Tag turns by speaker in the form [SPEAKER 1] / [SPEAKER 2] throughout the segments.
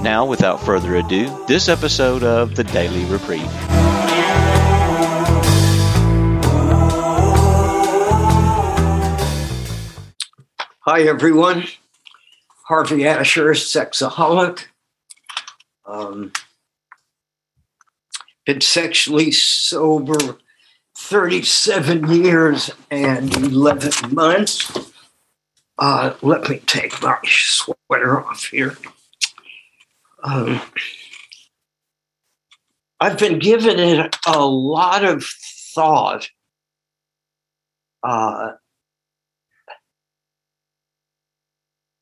[SPEAKER 1] Now, without further ado, this episode of the Daily Reprieve.
[SPEAKER 2] Hi, everyone. Harvey Asher, sexaholic. Um, been sexually sober 37 years and 11 months. Uh, let me take my sweater off here um, I've been giving it a lot of thought. Uh,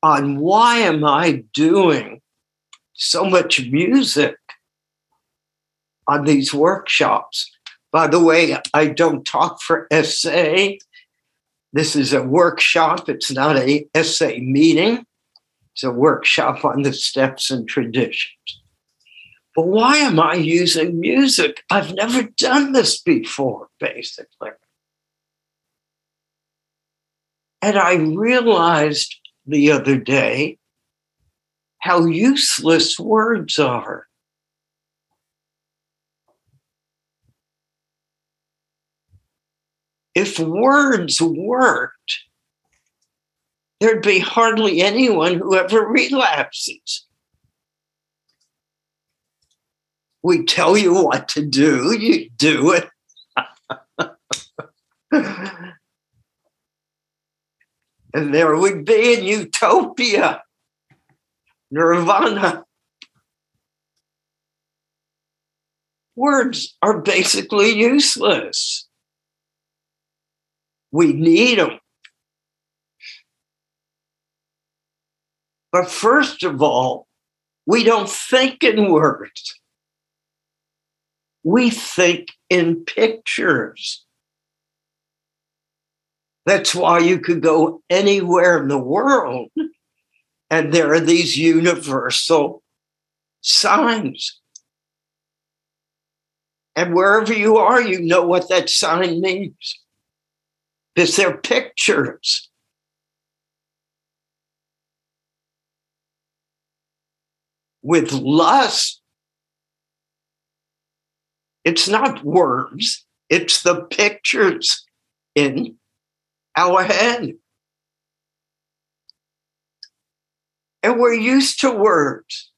[SPEAKER 2] on why am I doing so much music on these workshops? By the way, I don't talk for SA. This is a workshop, it's not a SA meeting. It's a workshop on the steps and traditions. But why am I using music? I've never done this before, basically. And I realized the other day how useless words are. If words worked, there'd be hardly anyone who ever relapses. We tell you what to do, you do it. and there would be in utopia, nirvana. Words are basically useless. We need them. But first of all, we don't think in words. We think in pictures. That's why you could go anywhere in the world and there are these universal signs. And wherever you are, you know what that sign means. Because they're pictures. With lust, it's not words, it's the pictures in our head. And we're used to words.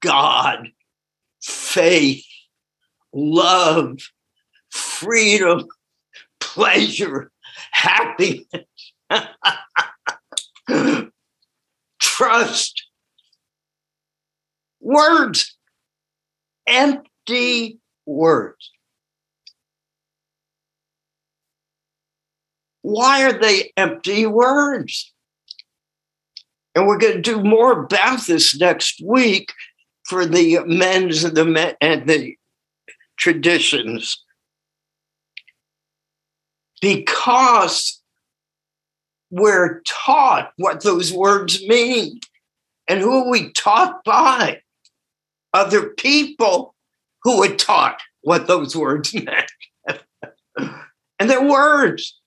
[SPEAKER 2] God, faith, love, freedom, pleasure, happiness, trust, words, empty words. Why are they empty words? And we're going to do more about this next week for the men's and the men and the traditions. Because we're taught what those words mean. And who we taught by? Other people who had taught what those words meant. and they're words.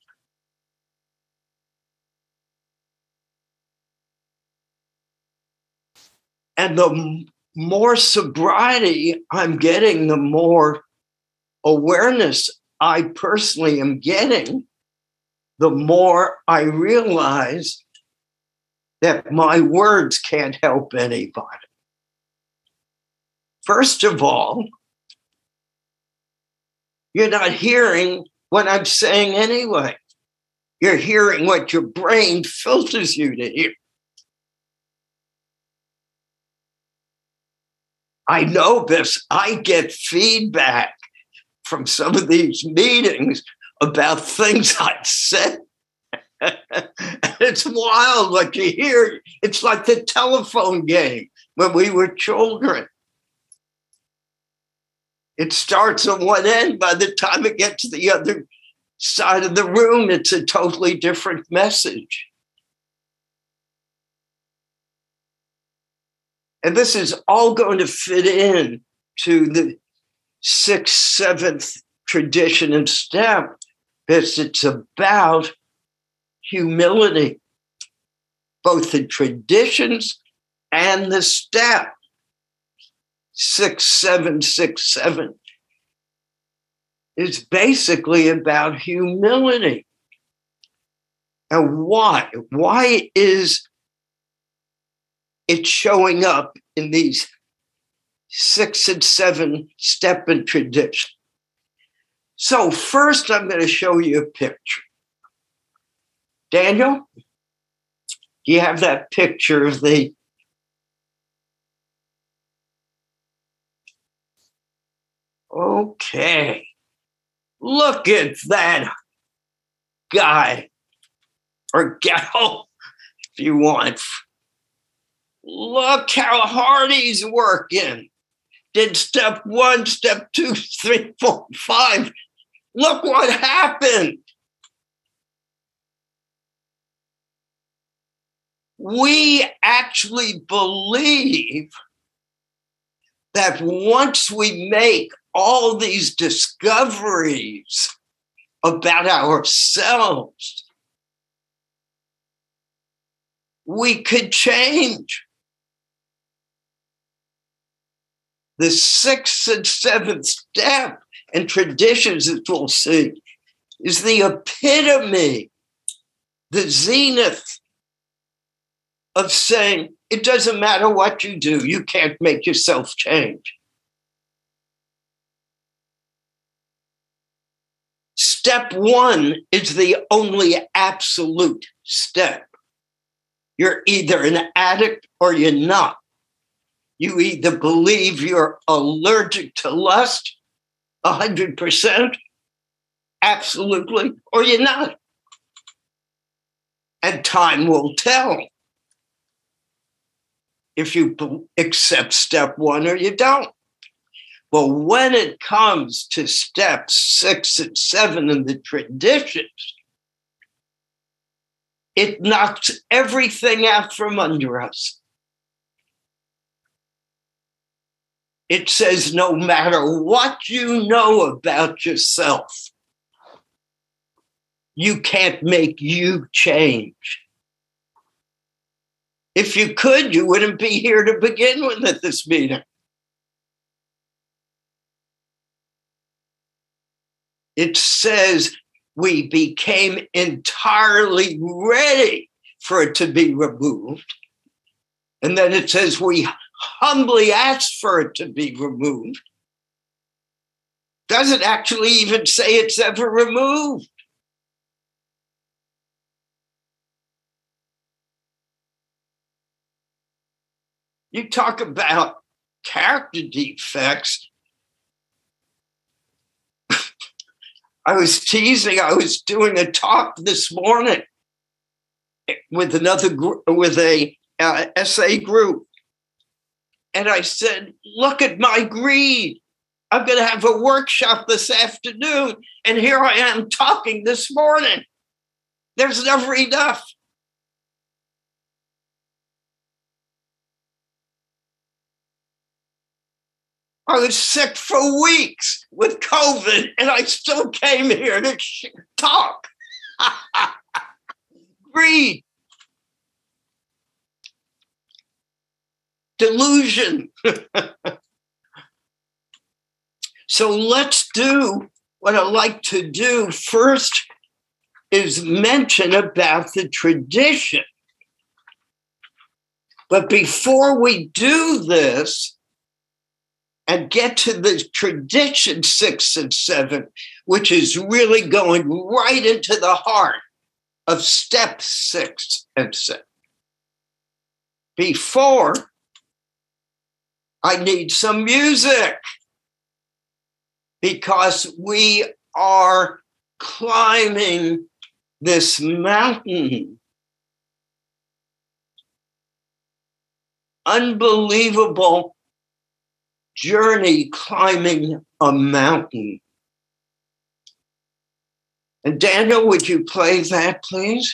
[SPEAKER 2] And the more sobriety I'm getting, the more awareness I personally am getting, the more I realize that my words can't help anybody. First of all, you're not hearing what I'm saying anyway. You're hearing what your brain filters you to hear. I know this. I get feedback from some of these meetings about things I've said. it's wild what you hear. It's like the telephone game when we were children It starts on one end. By the time it gets to the other side of the room, it's a totally different message. And this is all going to fit in to the sixth, seventh tradition and step because it's about humility, both the traditions and the step. Six, seven, six, seven is basically about humility. And why? Why is it showing up in these six and seven step and tradition? So, first, I'm going to show you a picture. Daniel, do you have that picture of the Okay. Look at that guy or gal, if you want. Look how hard he's working. Did step one, step two, three, four, five. Look what happened. We actually believe that once we make all these discoveries about ourselves, we could change. The sixth and seventh step and traditions, as we'll see, is the epitome, the zenith of saying it doesn't matter what you do, you can't make yourself change. Step one is the only absolute step. You're either an addict or you're not. You either believe you're allergic to lust 100%, absolutely, or you're not. And time will tell if you accept step one or you don't. But when it comes to steps six and seven in the traditions, it knocks everything out from under us. It says no matter what you know about yourself, you can't make you change. If you could, you wouldn't be here to begin with at this meeting. It says we became entirely ready for it to be removed. And then it says we humbly asked for it to be removed. Doesn't actually even say it's ever removed. You talk about character defects. I was teasing. I was doing a talk this morning with another group, with a uh, SA group, and I said, "Look at my greed. I'm going to have a workshop this afternoon, and here I am talking this morning. There's never enough." I was sick for weeks with COVID, and I still came here to talk. Greed, delusion. so let's do what I like to do first is mention about the tradition. But before we do this, and get to the tradition six and seven, which is really going right into the heart of step six and seven. Before, I need some music because we are climbing this mountain. Unbelievable journey climbing a mountain. And Daniel, would you play that, please?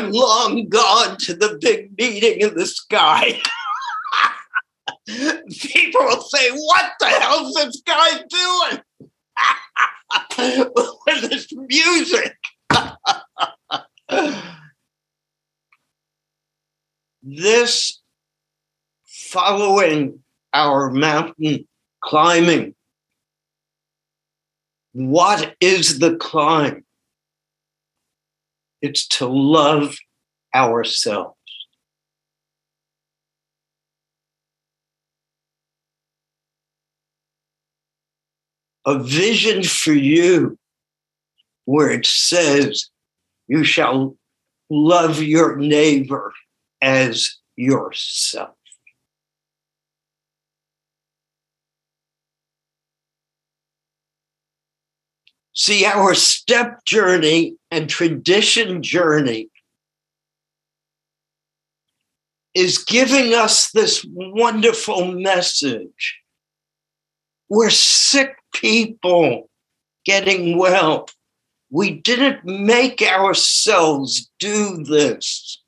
[SPEAKER 2] I'm long gone to the big meeting in the sky, people will say, What the hell's this guy doing? With this music. this following our mountain climbing. What is the climb? It's to love ourselves. A vision for you where it says, You shall love your neighbor as yourself. See, our step journey and tradition journey is giving us this wonderful message. We're sick people getting well. We didn't make ourselves do this.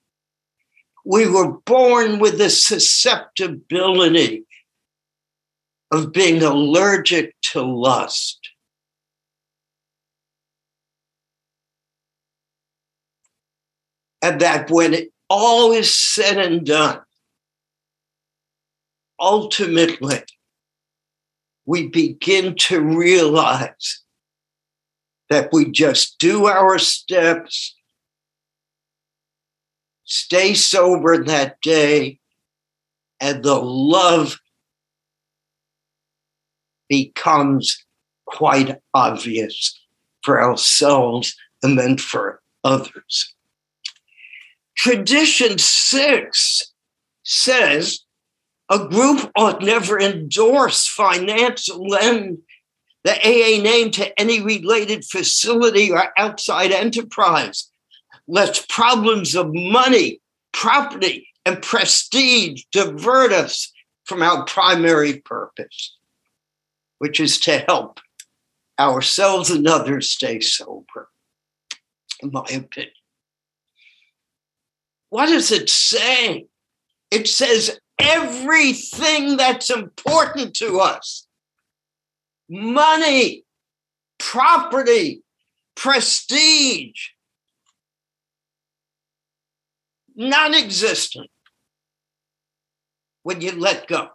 [SPEAKER 2] We were born with the susceptibility of being allergic to lust. And that when it all is said and done, ultimately, we begin to realize that we just do our steps, stay sober that day, and the love becomes quite obvious for ourselves and then for others. Tradition six says a group ought never endorse, finance, lend the AA name to any related facility or outside enterprise, lest problems of money, property, and prestige divert us from our primary purpose, which is to help ourselves and others stay sober, in my opinion. What does it say? It says everything that's important to us money, property, prestige, non existent when you let go.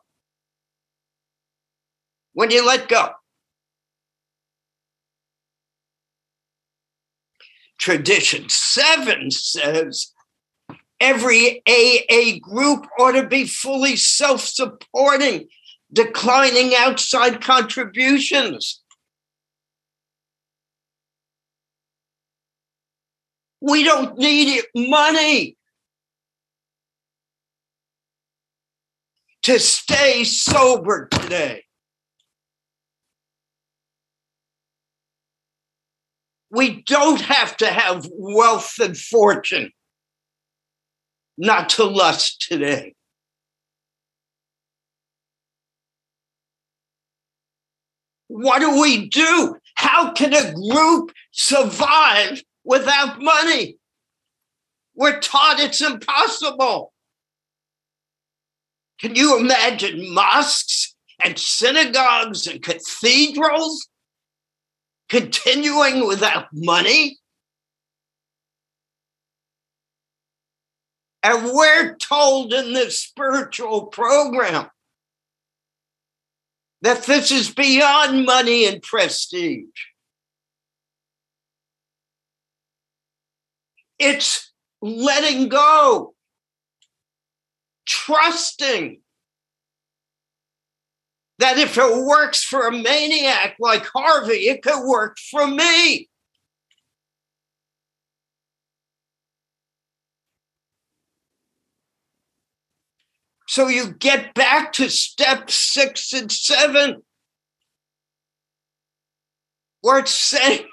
[SPEAKER 2] When you let go. Tradition seven says every AA group ought to be fully self supporting declining outside contributions. We don't need money to stay sober today. We don't have to have wealth and fortune not to lust today. What do we do? How can a group survive without money? We're taught it's impossible. Can you imagine mosques and synagogues and cathedrals continuing without money? And we're told in this spiritual program that this is beyond money and prestige. It's letting go, trusting that if it works for a maniac like Harvey, it could work for me. So you get back to step six and seven, where it's saying,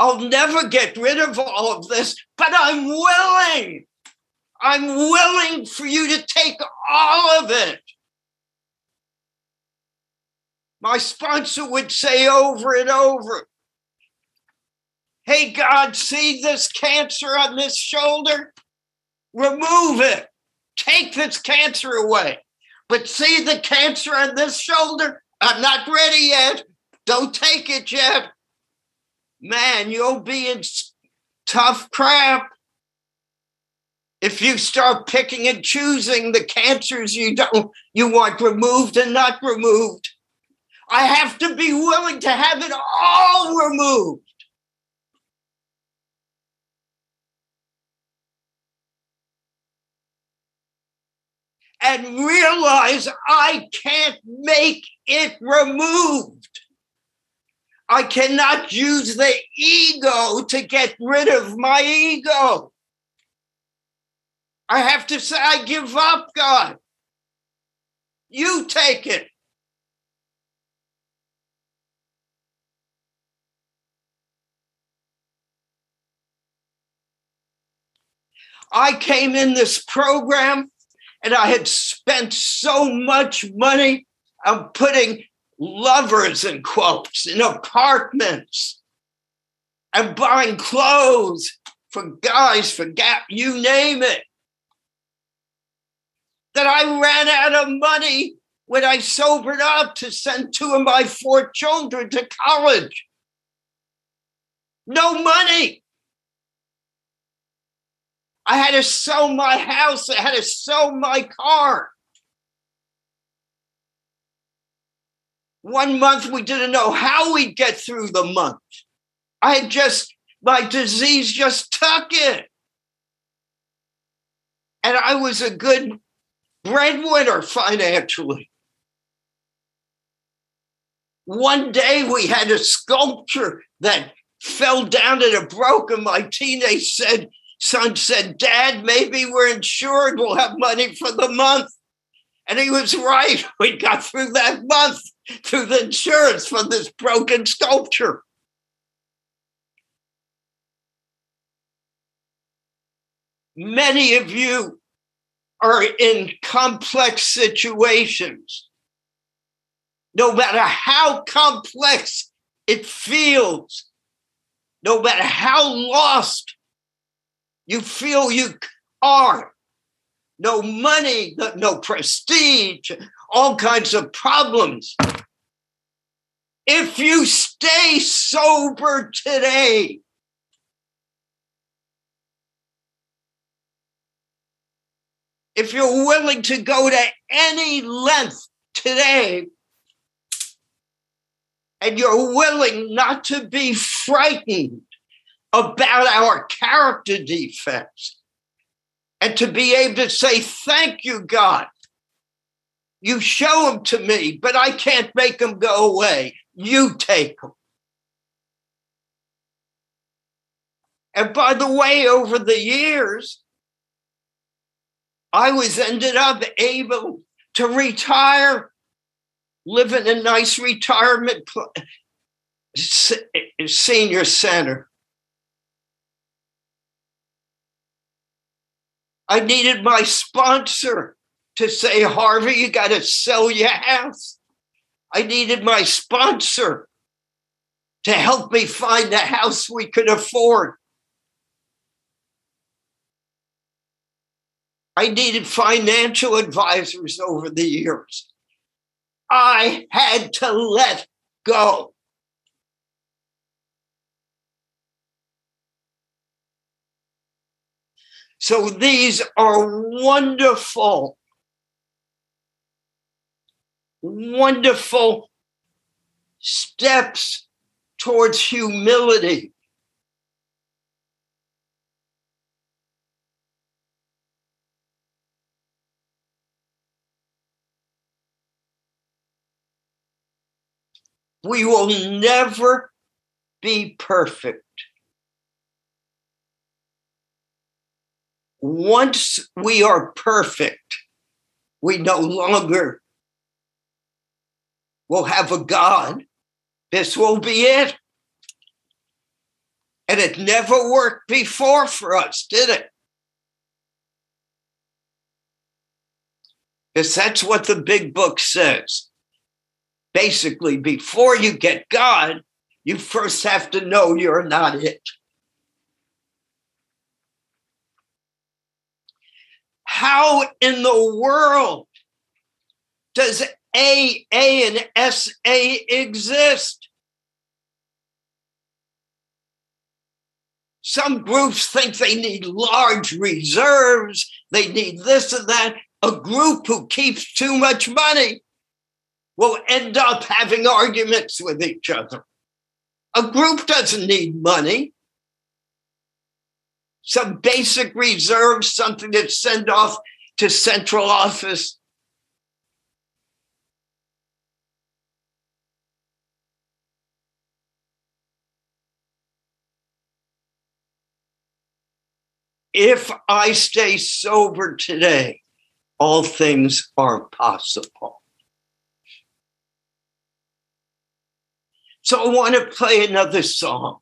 [SPEAKER 2] I'll never get rid of all of this, but I'm willing. I'm willing for you to take all of it. My sponsor would say over and over, Hey, God, see this cancer on this shoulder? Remove it. Take this cancer away. But see the cancer on this shoulder? I'm not ready yet. Don't take it yet. Man, you'll be in tough crap if you start picking and choosing the cancers you don't you want removed and not removed. I have to be willing to have it all removed. And realize I can't make it removed. I cannot use the ego to get rid of my ego. I have to say, I give up, God. You take it. I came in this program and I had spent so much money on putting lovers in quotes in apartments and buying clothes for guys, for Gap, you name it. That I ran out of money when I sobered up to send two of my four children to college. No money. I had to sell my house. I had to sell my car. One month we didn't know how we'd get through the month. I just, my disease just took it. And I was a good breadwinner financially. One day we had a sculpture that fell down and it broke, and my teenage said, son said, Dad, maybe we're insured, we'll have money for the month. And he was right. We got through that month through the insurance for this broken sculpture. Many of you are in complex situations. No matter how complex it feels, no matter how lost you feel you are, no money, no prestige, all kinds of problems. If you stay sober today, if you're willing to go to any length today, and you're willing not to be frightened about our character defects, and to be able to say, Thank you, God. You show them to me, but I can't make them go away. You take them. And by the way, over the years, I was ended up able to retire, live in a nice retirement senior center. I needed my sponsor to say, Harvey, you got to sell your house. I needed my sponsor to help me find a house we could afford. I needed financial advisors over the years. I had to let go. So these are wonderful, wonderful steps towards humility. We will never be perfect. Once we are perfect, we no longer will have a God. This will be it. And it never worked before for us, did it? Because that's what the big book says. Basically, before you get God, you first have to know you're not it. How in the world does AA and SA exist? Some groups think they need large reserves, they need this and that. A group who keeps too much money will end up having arguments with each other. A group doesn't need money some basic reserves, something to send off to central office. If I stay sober today, all things are possible. So I want to play another song.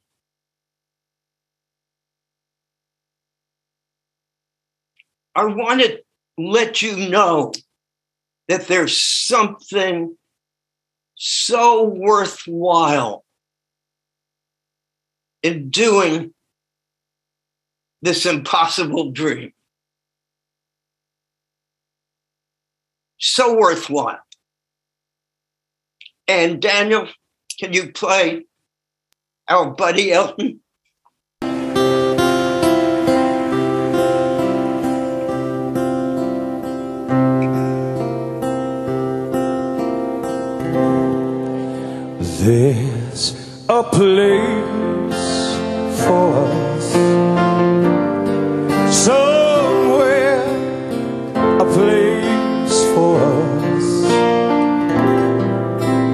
[SPEAKER 2] I want to let you know that there's something so worthwhile in doing this impossible dream. So worthwhile. And Daniel, can you play our buddy Elton?
[SPEAKER 3] There's a place for us. Somewhere a place for us.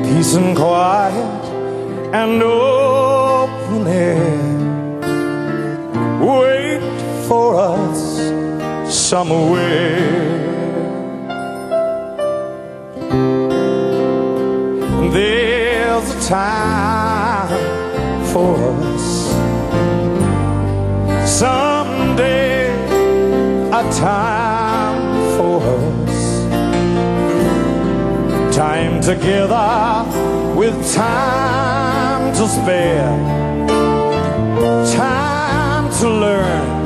[SPEAKER 3] Peace and quiet and open air. Wait for us somewhere. Time for us. Someday, a time for us, time together with time to spare, time to learn,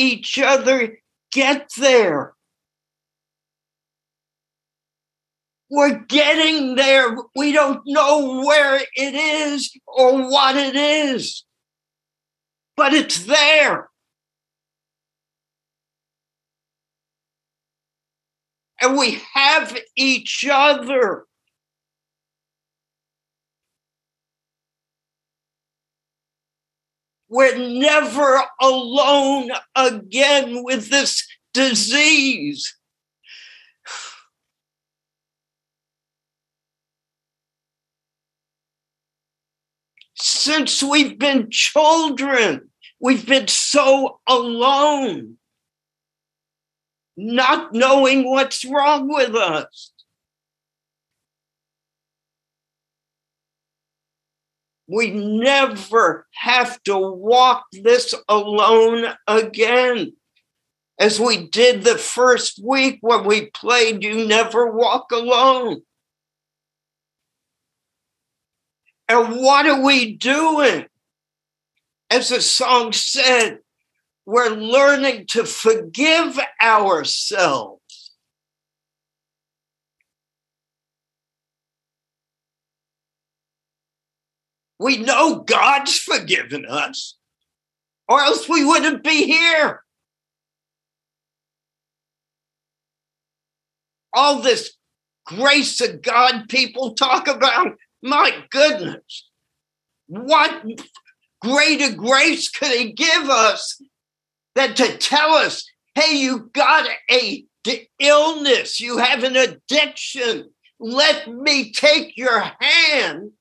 [SPEAKER 2] each other get there. We're getting there. We don't know where it is or what it is, but it's there. And we have each other. We're never alone again with this disease. Since we've been children, we've been so alone, not knowing what's wrong with us. We never have to walk this alone again. As we did the first week when we played You Never Walk Alone. And what are we doing? As the song said, we're learning to forgive ourselves. We know God's forgiven us, or else we wouldn't be here. All this grace of God people talk about, my goodness, what greater grace could He give us than to tell us, hey, you got a illness, you have an addiction, let me take your hand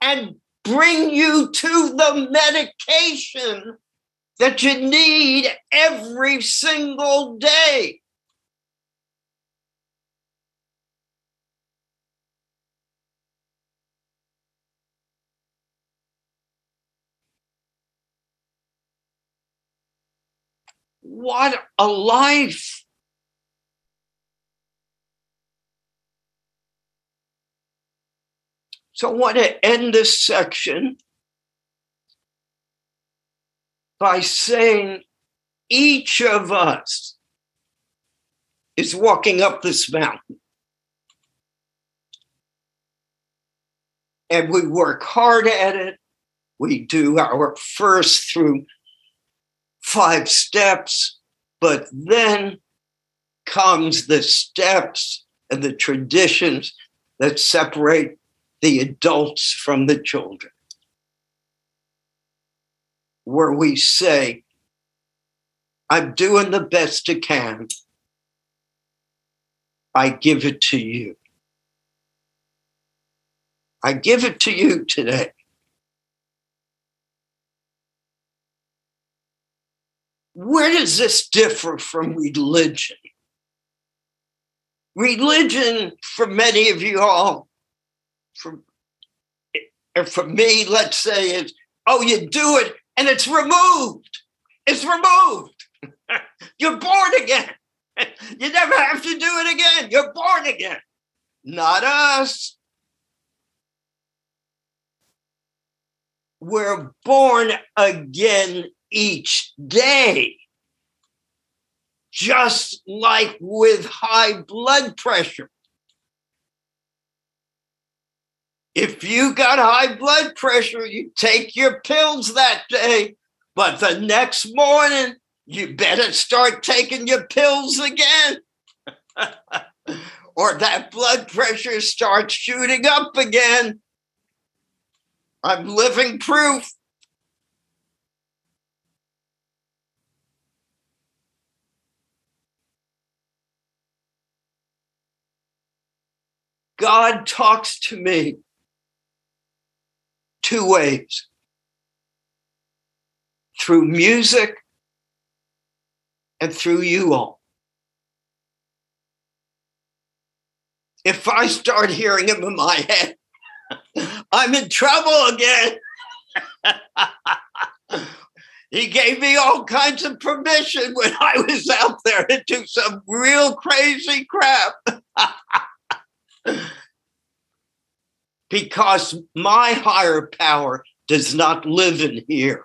[SPEAKER 2] and bring you to the medication that you need every single day. What a life! So I want to end this section by saying each of us is walking up this mountain. And we work hard at it. We do our first through five steps, but then comes the steps and the traditions that separate the adults from the children. Where we say, I'm doing the best I can. I give it to you. I give it to you today. Where does this differ from religion? Religion, for many of you all, for, and for me, let's say, is oh, you do it and it's removed. It's removed. You're born again. You never have to do it again. You're born again. Not us. We're born again each day. Just like with high blood pressure. If you got high blood pressure, you take your pills that day, but the next morning, you better start taking your pills again. or that blood pressure starts shooting up again. I'm living proof. God talks to me two ways through music and through you all. If I start hearing him in my head, I'm in trouble again. he gave me all kinds of permission when I was out there to do some real crazy crap. because my higher power does not live in here.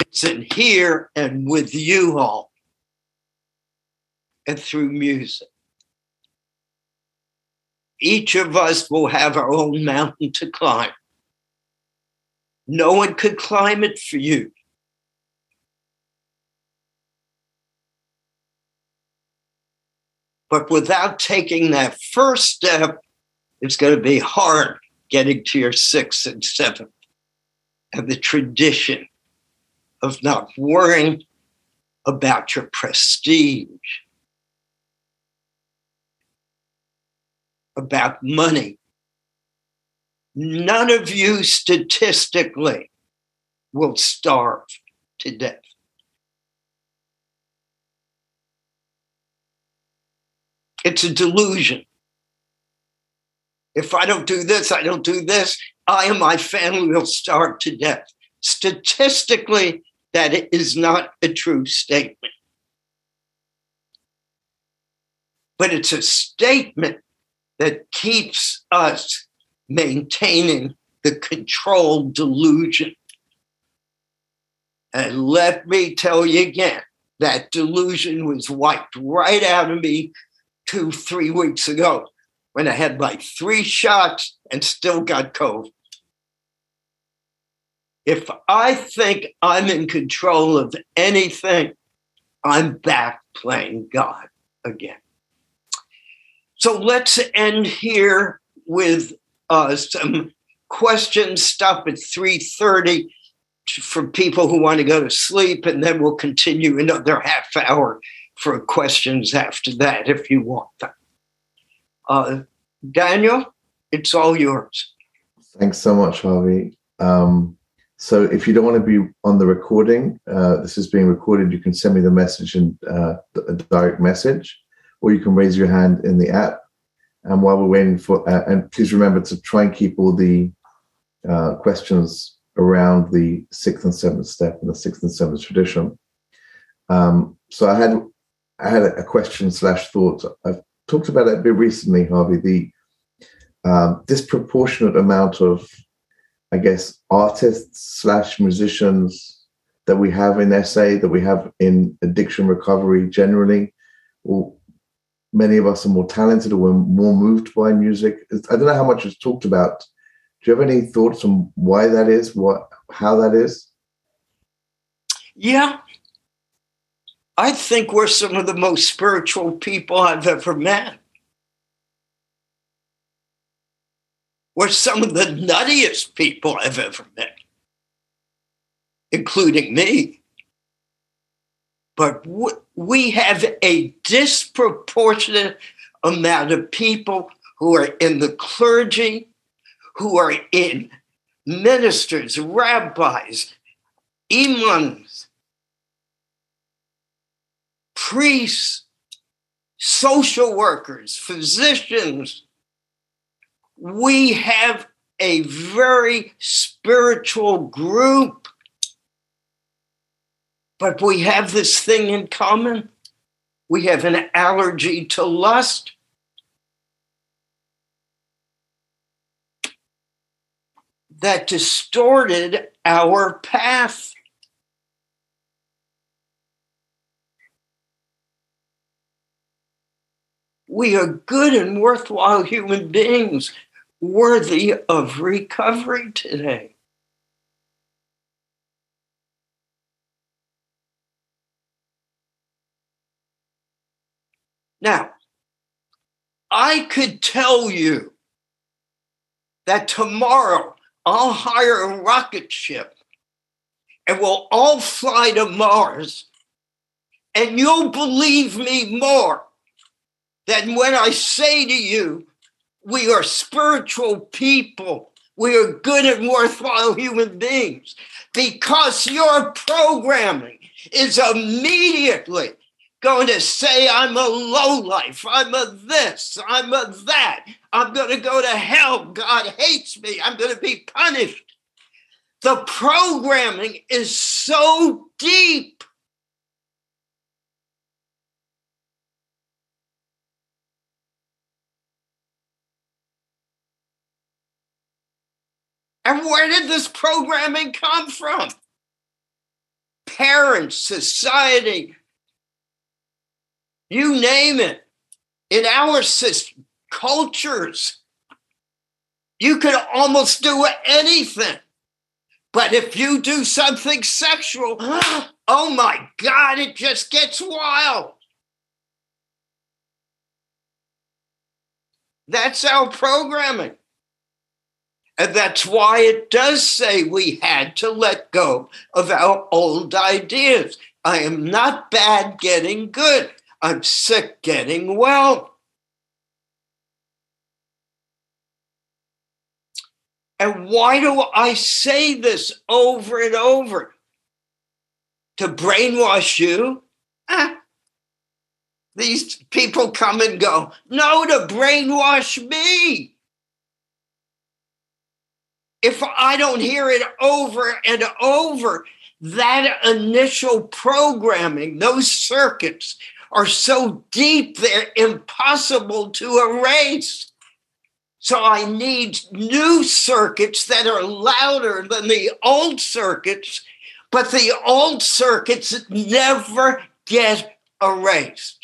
[SPEAKER 2] It's in here and with you all and through music. Each of us will have our own mountain to climb. No one could climb it for you. But without taking that first step, it's going to be hard getting to your sixth and seventh. And the tradition of not worrying about your prestige, about money. None of you statistically will starve to death. It's a delusion. If I don't do this, I don't do this, I and my family will starve to death. Statistically, that is not a true statement. But it's a statement that keeps us maintaining the controlled delusion. And let me tell you again, that delusion was wiped right out of me two, three weeks ago when I had like three shots and still got COVID. If I think I'm in control of anything, I'm back playing God again. So let's end here with uh, some questions. Stop at 3:30 for people who want to go to sleep, and then we'll continue another half hour for questions after that if you want them. Uh, Daniel, it's all yours.
[SPEAKER 4] Thanks so much, Harvey. Um, so if you don't want to be on the recording, uh, this is being recorded, you can send me the message in uh, a direct message, or you can raise your hand in the app. And while we're waiting for, uh, and please remember to try and keep all the uh, questions around the sixth and seventh step and the sixth and seventh tradition. Um, so I had I had a question slash thought. I've talked about it a bit recently, Harvey. The um, disproportionate amount of, I guess, artists slash musicians that we have in SA, that we have in addiction recovery generally. Many of us are more talented or we're more moved by music. I don't know how much it's talked about. Do you have any thoughts on why that is? What, how that is?
[SPEAKER 2] Yeah, I think we're some of the most spiritual people I've ever met. We're some of the nuttiest people I've ever met, including me. But we have a disproportionate amount of people who are in the clergy, who are in ministers, rabbis, imams, priests, social workers, physicians. We have a very spiritual group, but we have this thing in common. We have an allergy to lust. That distorted our path. We are good and worthwhile human beings worthy of recovery today. Now, I could tell you that tomorrow I'll hire a rocket ship and we'll all fly to Mars, and you'll believe me more that when I say to you, we are spiritual people, we are good and worthwhile human beings, because your programming is immediately going to say, I'm a low life, I'm a this, I'm a that, I'm going to go to hell, God hates me, I'm going to be punished. The programming is so deep And where did this programming come from? Parents, society, you name it. In our system, cultures, you could almost do anything. But if you do something sexual, oh my God, it just gets wild. That's our programming. And that's why it does say we had to let go of our old ideas. I am not bad getting good. I'm sick getting well. And why do I say this over and over? To brainwash you? Ah. These people come and go. No, to brainwash me if I don't hear it over and over, that initial programming, those circuits are so deep, they're impossible to erase. So I need new circuits that are louder than the old circuits, but the old circuits never get erased.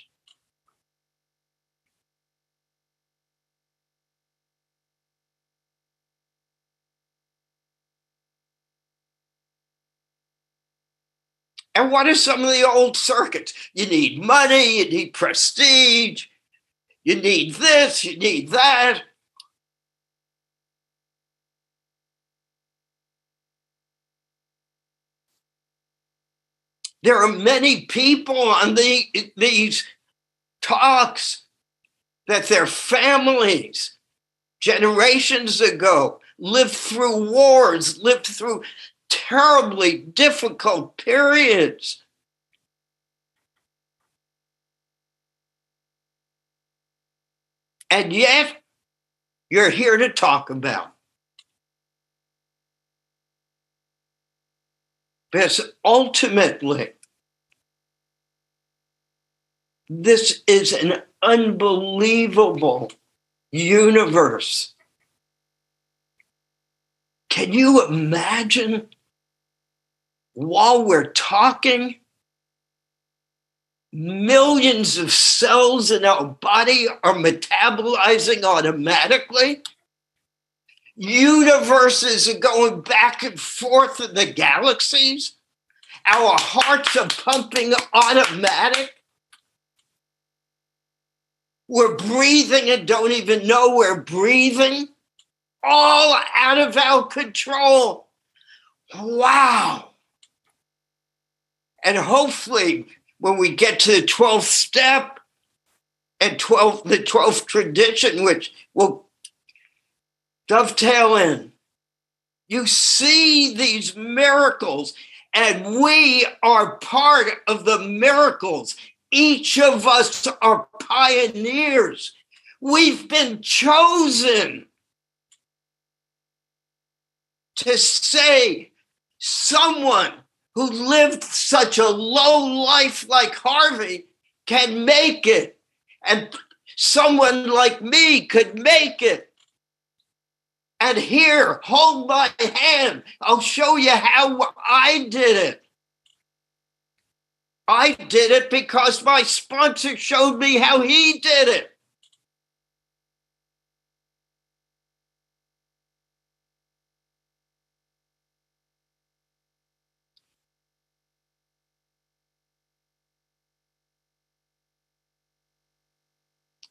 [SPEAKER 2] And what are some of the old circuits? You need money, you need prestige, you need this, you need that. There are many people on the, these talks that their families generations ago lived through wars, lived through terribly difficult periods. And yet, you're here to talk about. Because ultimately, this is an unbelievable universe. Can you imagine while we're talking, millions of cells in our body are metabolizing automatically? Universes are going back and forth in the galaxies. Our hearts are pumping automatic. We're breathing and don't even know we're breathing. All out of our control. Wow. And hopefully, when we get to the 12th step and 12th, the 12th tradition, which will dovetail in, you see these miracles, and we are part of the miracles. Each of us are pioneers. We've been chosen to say someone who lived such a low life like Harvey can make it, and someone like me could make it. And here, hold my hand. I'll show you how I did it. I did it because my sponsor showed me how he did it.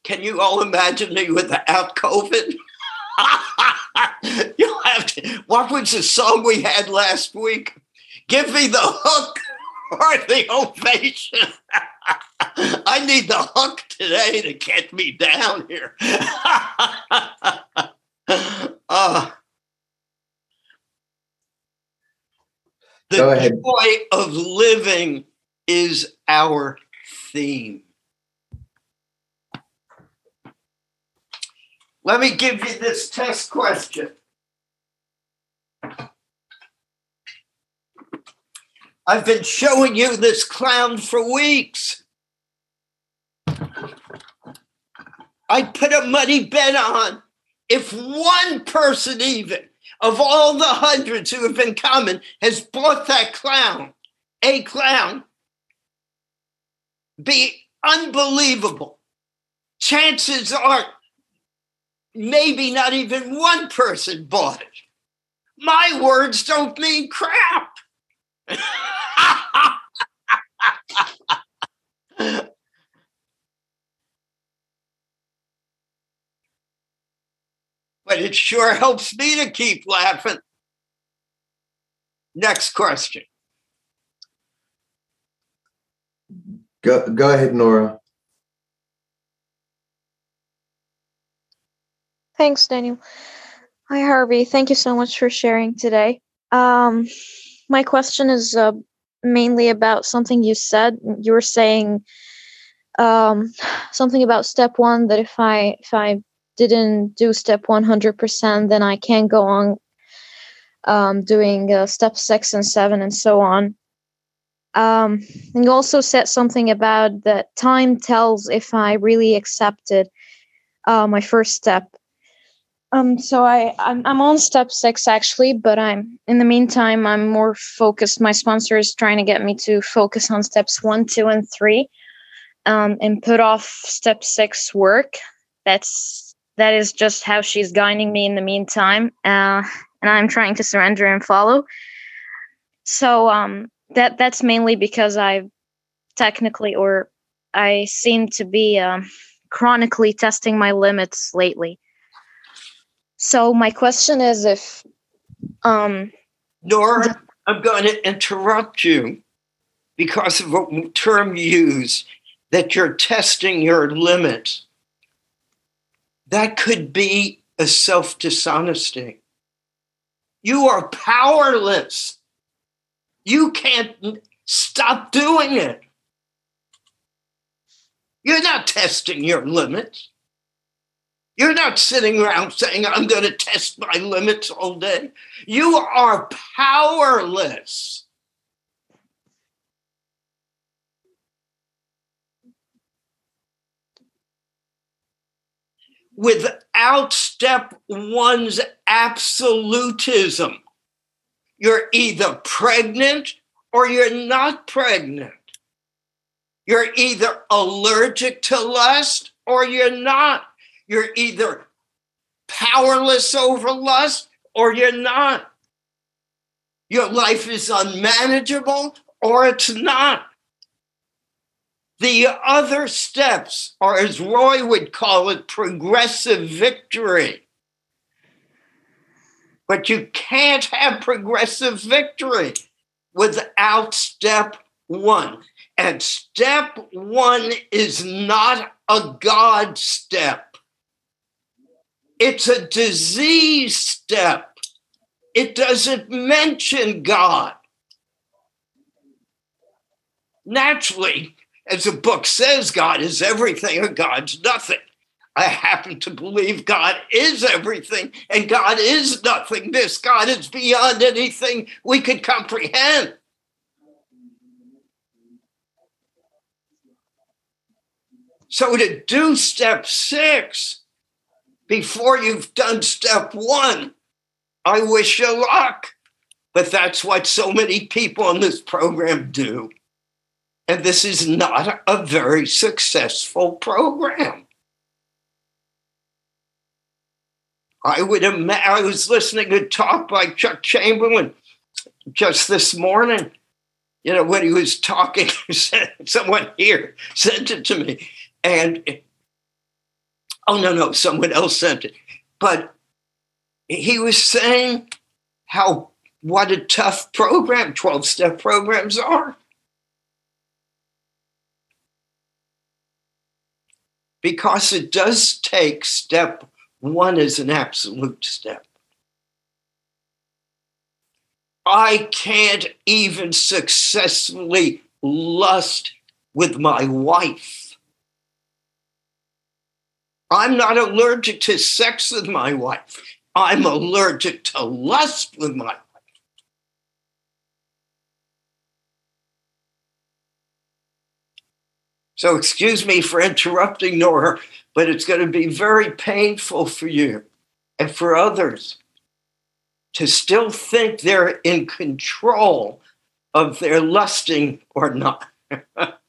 [SPEAKER 2] Can you all imagine me without COVID? You'll have to. What was the song we had last week? Give me the hook or the ovation. I need the hook today to get me down here. uh, the joy of living is our theme. Let me give you this test question. I've been showing you this clown for weeks. I put a money bet on if one person, even of all the hundreds who have been coming, has bought that clown, a clown, be unbelievable. Chances are maybe not even one person bought it. My words don't mean crap. but it sure helps me to keep laughing. Next question.
[SPEAKER 4] Go, go ahead, Nora.
[SPEAKER 5] Thanks, Daniel. Hi, Harvey. Thank you so much for sharing today. Um, my question is uh, mainly about something you said. You were saying um, something about step one that if I if I didn't do step one hundred percent, then I can't go on um, doing uh, step six and seven and so on. Um, and you also said something about that time tells if I really accepted uh, my first step. Um, so I I'm, I'm on step six actually, but I'm in the meantime I'm more focused. My sponsor is trying to get me to focus on steps one, two, and three, um, and put off step six work. That's that is just how she's guiding me in the meantime, uh, and I'm trying to surrender and follow. So um, that that's mainly because I technically or I seem to be um, chronically testing my limits lately. So my question is if um
[SPEAKER 2] Nora, I'm going to interrupt you because of a term used that you're testing your limits. That could be a self dishonesty. You are powerless. You can't stop doing it. You're not testing your limits. You're not sitting around saying, I'm going to test my limits all day. You are powerless. Without step one's absolutism, you're either pregnant or you're not pregnant. You're either allergic to lust or you're not. You're either powerless over lust or you're not. Your life is unmanageable or it's not. The other steps are, as Roy would call it, progressive victory. But you can't have progressive victory without step one. And step one is not a God step, it's a disease step. It doesn't mention God. Naturally, as the book says, God is everything or God's nothing. I happen to believe God is everything and God is nothing. This God is beyond anything we could comprehend. So to do step six before you've done step one, I wish you luck. But that's what so many people in this program do. And this is not a very successful program. I would imagine, I was listening to talk by Chuck Chamberlain just this morning. You know, when he was talking, someone here sent it to me. And oh, no, no, someone else sent it. But he was saying how what a tough program 12 step programs are. because it does take step one as an absolute step. I can't even successfully lust with my wife. I'm not allergic to sex with my wife. I'm allergic to lust with my wife. So, excuse me for interrupting, Nora, but it's going to be very painful for you and for others to still think they're in control of their lusting or not.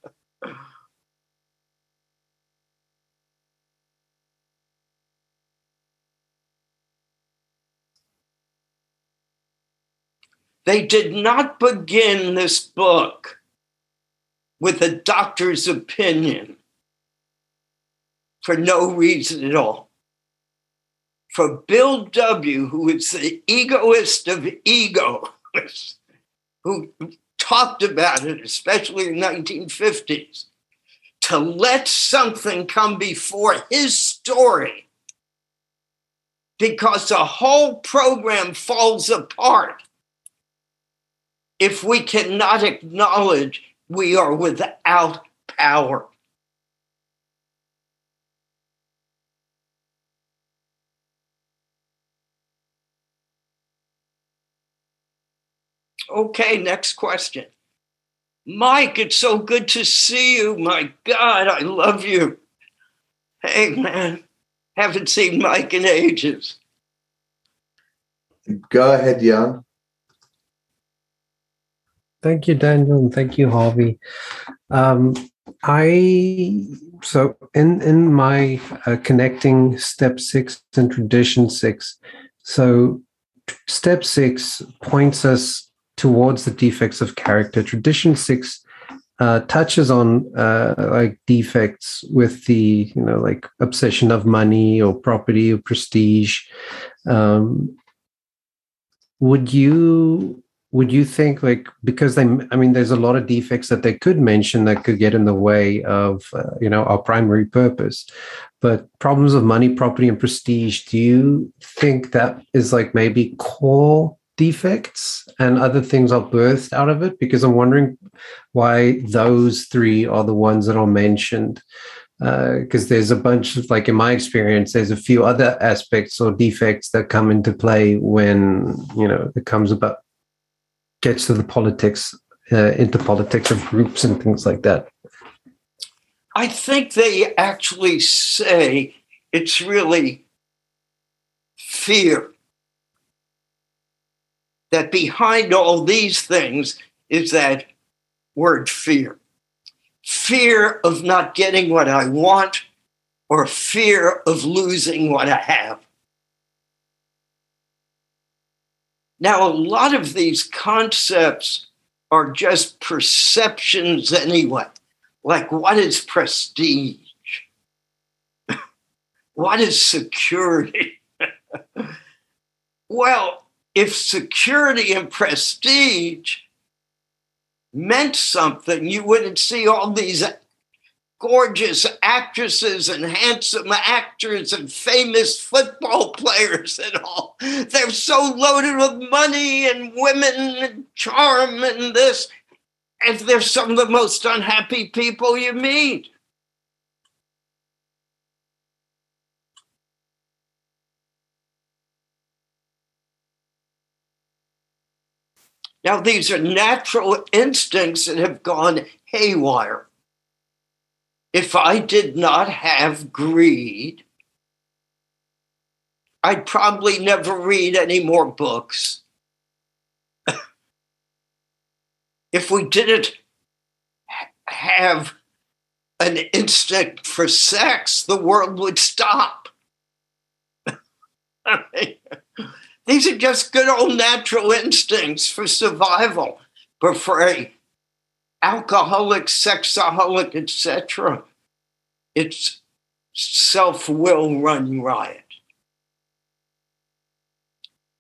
[SPEAKER 2] they did not begin this book with a doctor's opinion for no reason at all. For Bill W., who is the egoist of ego, who talked about it, especially in the 1950s, to let something come before his story because the whole program falls apart if we cannot acknowledge we are without power. Okay, next question. Mike, it's so good to see you. My God, I love you. Hey, man, haven't seen Mike in ages.
[SPEAKER 4] Go ahead, Jan.
[SPEAKER 6] Thank you, Daniel, and thank you, Harvey. Um, I so in in my uh, connecting step six and tradition six. So step six points us towards the defects of character. Tradition six uh, touches on uh, like defects with the you know like obsession of money or property or prestige. Um, would you would you think like because they i mean there's a lot of defects that they could mention that could get in the way of uh, you know our primary purpose but problems of money property and prestige do you think that is like maybe core defects and other things are birthed out of it? Because i'm wondering why those three are the ones that are mentioned because uh, there's a bunch of like in my experience there's a few other aspects or defects that come into play when you know it comes about gets to the politics, uh, into politics of groups and things like that?
[SPEAKER 2] I think they actually say it's really fear. That behind all these things is that word fear. Fear of not getting what I want or fear of losing what I have. Now, a lot of these concepts are just perceptions anyway. Like, what is prestige? what is security? well, if security and prestige meant something, you wouldn't see all these gorgeous actresses and handsome actors and famous football players and all. They're so loaded with money and women and charm and this. And they're some of the most unhappy people you meet. Now, these are natural instincts that have gone haywire if I did not have greed, I'd probably never read any more books. if we didn't have an instinct for sex, the world would stop. These are just good old natural instincts for survival. For a alcoholic, sexaholic, etc. It's self will run riot.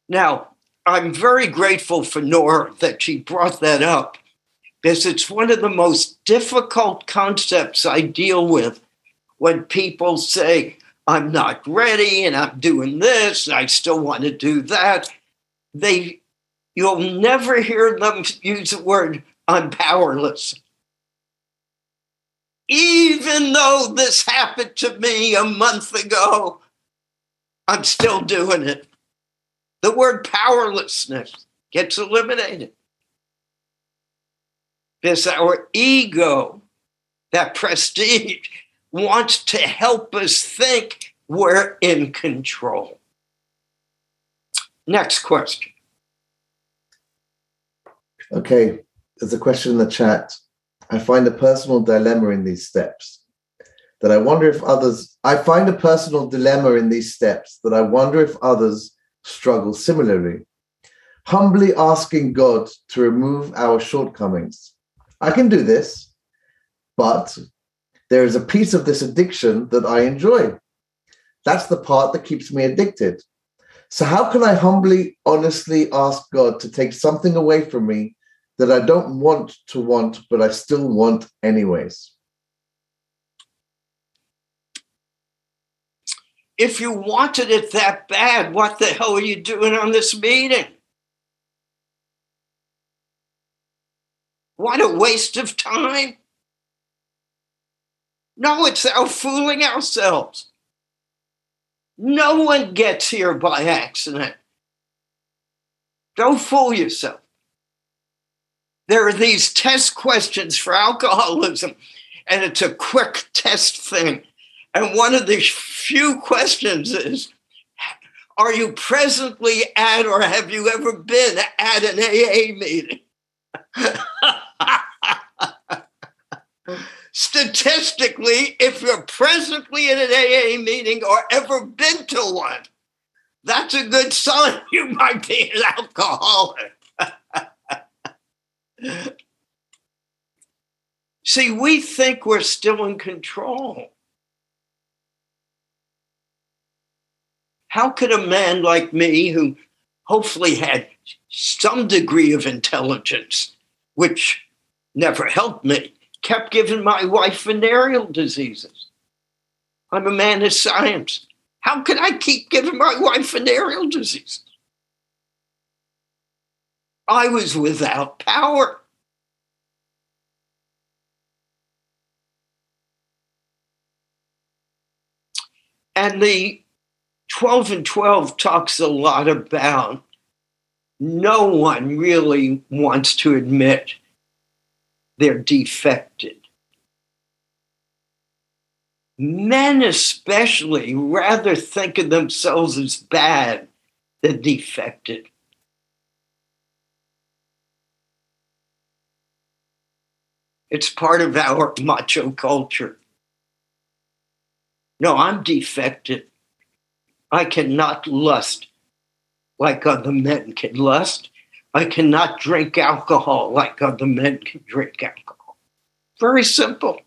[SPEAKER 2] Now, I'm very grateful for Nora that she brought that up because it's one of the most difficult concepts I deal with when people say, I'm not ready and I'm doing this and I still want to do that. They you'll never hear them use the word I'm powerless. Even though this happened to me a month ago, I'm still doing it. The word powerlessness gets eliminated. Because our ego, that prestige, wants to help us think we're in control. Next question.
[SPEAKER 4] Okay, there's a question in the chat. I find a personal dilemma in these steps that I wonder if others, I find a personal dilemma in these steps that I wonder if others struggle similarly. Humbly asking God to remove our shortcomings. I can do this, but there is a piece of this addiction that I enjoy. That's the part that keeps me addicted. So, how can I humbly, honestly ask God to take something away from me that I don't want to want, but I still want anyways.
[SPEAKER 2] If you wanted it that bad, what the hell are you doing on this meeting? What a waste of time. No, it's our fooling ourselves. No one gets here by accident. Don't fool yourself there are these test questions for alcoholism, and it's a quick test thing. And one of the few questions is Are you presently at or have you ever been at an AA meeting? Statistically, if you're presently in an AA meeting or ever been to one, that's a good sign you might be an alcoholic. See, we think we're still in control. How could a man like me, who hopefully had some degree of intelligence, which never helped me, kept giving my wife venereal diseases. I'm a man of science. How could I keep giving my wife venereal diseases? I was without power. And the 12 and 12 talks a lot about no one really wants to admit they're defected. Men, especially, rather think of themselves as bad than defected. It's part of our macho culture. No, I'm defective. I cannot lust like other men can lust. I cannot drink alcohol like other men can drink alcohol. Very simple.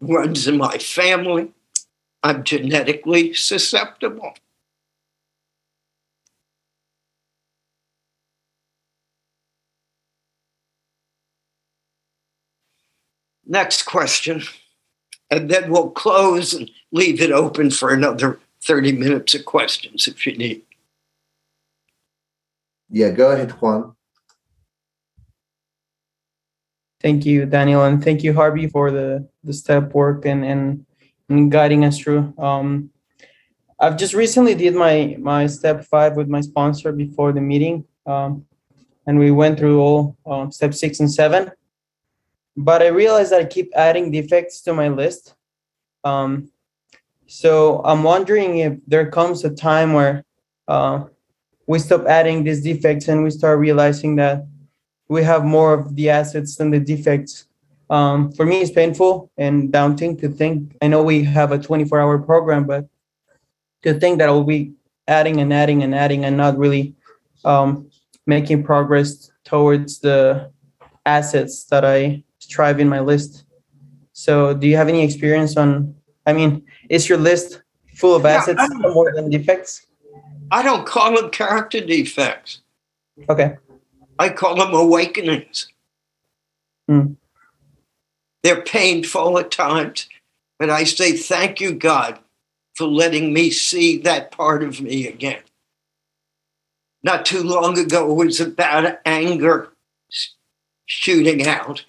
[SPEAKER 2] Runs in my family. I'm genetically susceptible. Next question. And then we'll close and leave it open for another 30 minutes of questions if you need.
[SPEAKER 4] Yeah, go ahead, Juan.
[SPEAKER 7] Thank you, Daniel, and thank you, Harvey, for the the step work and and, and guiding us through. Um, I've just recently did my my step five with my sponsor before the meeting, um, and we went through all um, step six and seven. But I realized that I keep adding defects to my list. Um, so I'm wondering if there comes a time where uh, we stop adding these defects and we start realizing that we have more of the assets than the defects. Um, for me, it's painful and daunting to think. I know we have a 24 hour program, but to think that I'll be adding and adding and adding and not really um, making progress towards the assets that I strive in my list. So, do you have any experience on? I mean, is your list full of assets
[SPEAKER 2] I'm-
[SPEAKER 7] more than defects?
[SPEAKER 2] I don't call them character defects,
[SPEAKER 7] Okay.
[SPEAKER 2] I call them awakenings.
[SPEAKER 7] Hmm.
[SPEAKER 2] They're painful at times, but I say, Thank you, God, for letting me see that part of me again. Not too long ago, it was about anger shooting out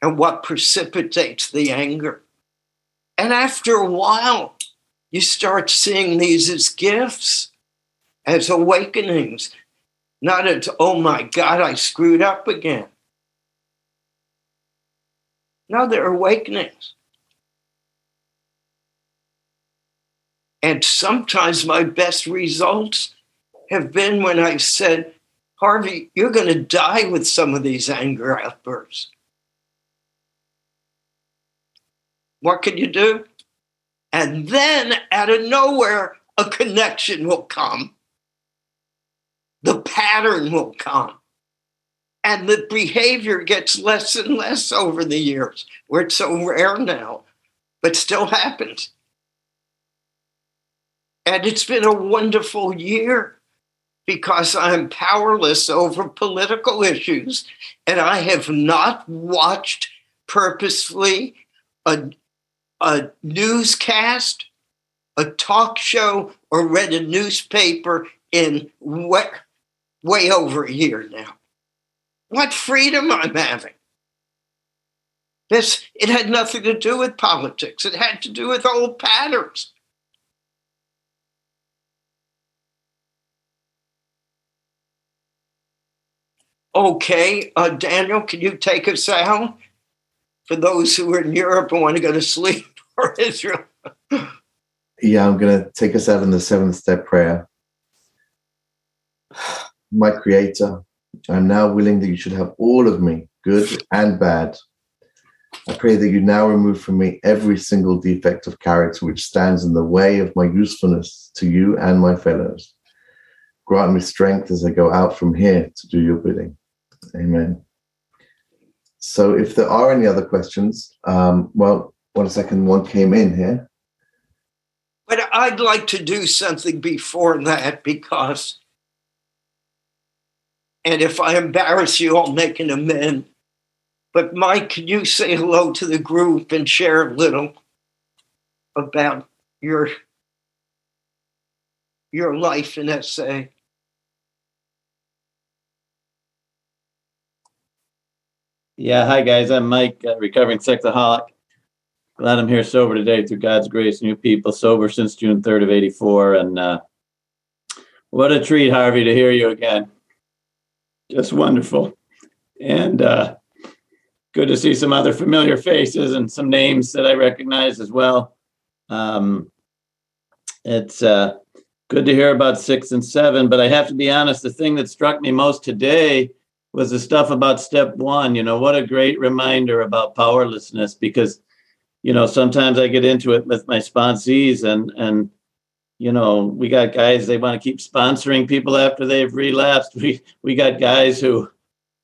[SPEAKER 2] and what precipitates the anger. And after a while, you start seeing these as gifts, as awakenings, not as, oh my God, I screwed up again. No, they're awakenings. And sometimes my best results have been when I've said, Harvey, you're going to die with some of these anger outbursts. What can you do? And then out of nowhere, a connection will come. The pattern will come. And the behavior gets less and less over the years, where it's so rare now, but still happens. And it's been a wonderful year because I'm powerless over political issues and I have not watched purposefully a, a newscast, a talk show, or read a newspaper in way, way over a year now. What freedom I'm having. This it had nothing to do with politics. It had to do with old patterns. Okay, uh, Daniel, can you take us out? For those who are in Europe and want to go to sleep or Israel.
[SPEAKER 4] Yeah, I'm going to take us out in the seventh step prayer. My Creator, I'm now willing that you should have all of me, good and bad. I pray that you now remove from me every single defect of character which stands in the way of my usefulness to you and my fellows. Grant me strength as I go out from here to do your bidding. Amen. So, if there are any other questions, um, well, one second, one came in here.
[SPEAKER 2] But I'd like to do something before that because, and if I embarrass you, I'll make an amend. But Mike, can you say hello to the group and share a little about your your life in SA?
[SPEAKER 8] Yeah, hi guys. I'm Mike, recovering sexaholic. Glad I'm here sober today through God's grace. New people sober since June 3rd of '84, and uh, what a treat, Harvey, to hear you again. Just wonderful, and uh, good to see some other familiar faces and some names that I recognize as well. Um, it's uh, good to hear about six and seven, but I have to be honest. The thing that struck me most today was the stuff about step one. You know, what a great reminder about powerlessness because, you know, sometimes I get into it with my sponsees and, and, you know, we got guys, they want to keep sponsoring people after they've relapsed. We, we got guys who,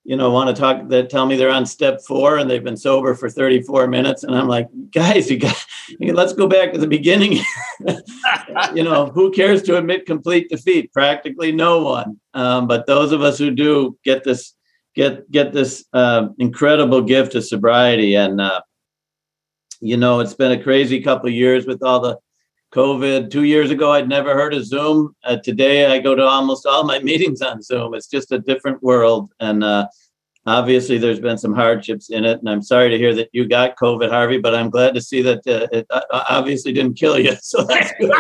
[SPEAKER 8] you know, want to talk that tell me they're on step four and they've been sober for 34 minutes. And I'm like, guys, you got, let's go back to the beginning. you know, who cares to admit complete defeat? Practically no one. Um, but those of us who do get this, get, get this uh, incredible gift of sobriety. And, uh, you know, it's been a crazy couple years with all the COVID. Two years ago, I'd never heard of Zoom. Uh, today, I go to almost all my meetings on Zoom. It's just a different world. And uh, obviously, there's been some hardships in it. And I'm sorry to hear that you got COVID, Harvey, but I'm glad to see that uh, it uh, obviously didn't kill you. So that's good.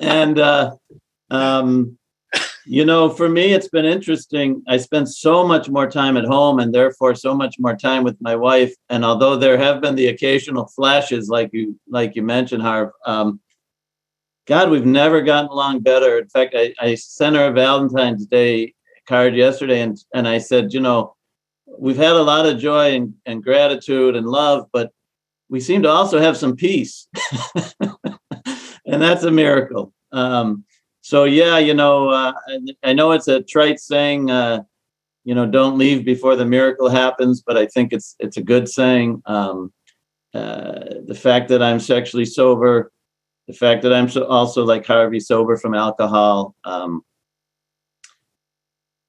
[SPEAKER 8] and, uh, um, you know, for me, it's been interesting. I spend so much more time at home and therefore so much more time with my wife. And although there have been the occasional flashes, like you like you mentioned, Harv, um, God, we've never gotten along better. In fact, I, I sent her a Valentine's Day card yesterday and, and I said, you know, we've had a lot of joy and, and gratitude and love, but we seem to also have some peace. and that's a miracle. Um, so yeah, you know, uh, I know it's a trite saying, uh, you know, don't leave before the miracle happens, but I think it's it's a good saying. Um, uh, the fact that I'm sexually sober, the fact that I'm so also like Harvey sober from alcohol. Um,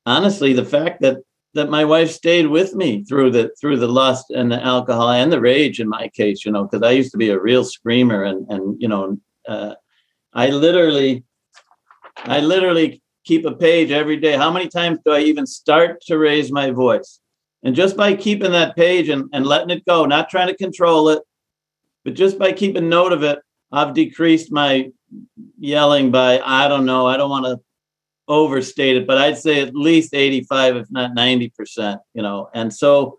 [SPEAKER 8] honestly, the fact that that my wife stayed with me through the through the lust and the alcohol and the rage in my case, you know, because I used to be a real screamer and and you know, uh, I literally I literally keep a page every day. How many times do I even start to raise my voice? And just by keeping that page and, and letting it go, not trying to control it, but just by keeping note of it, I've decreased my yelling by, I don't know, I don't want to overstate it, but I'd say at least 85, if not 90%, you know. And so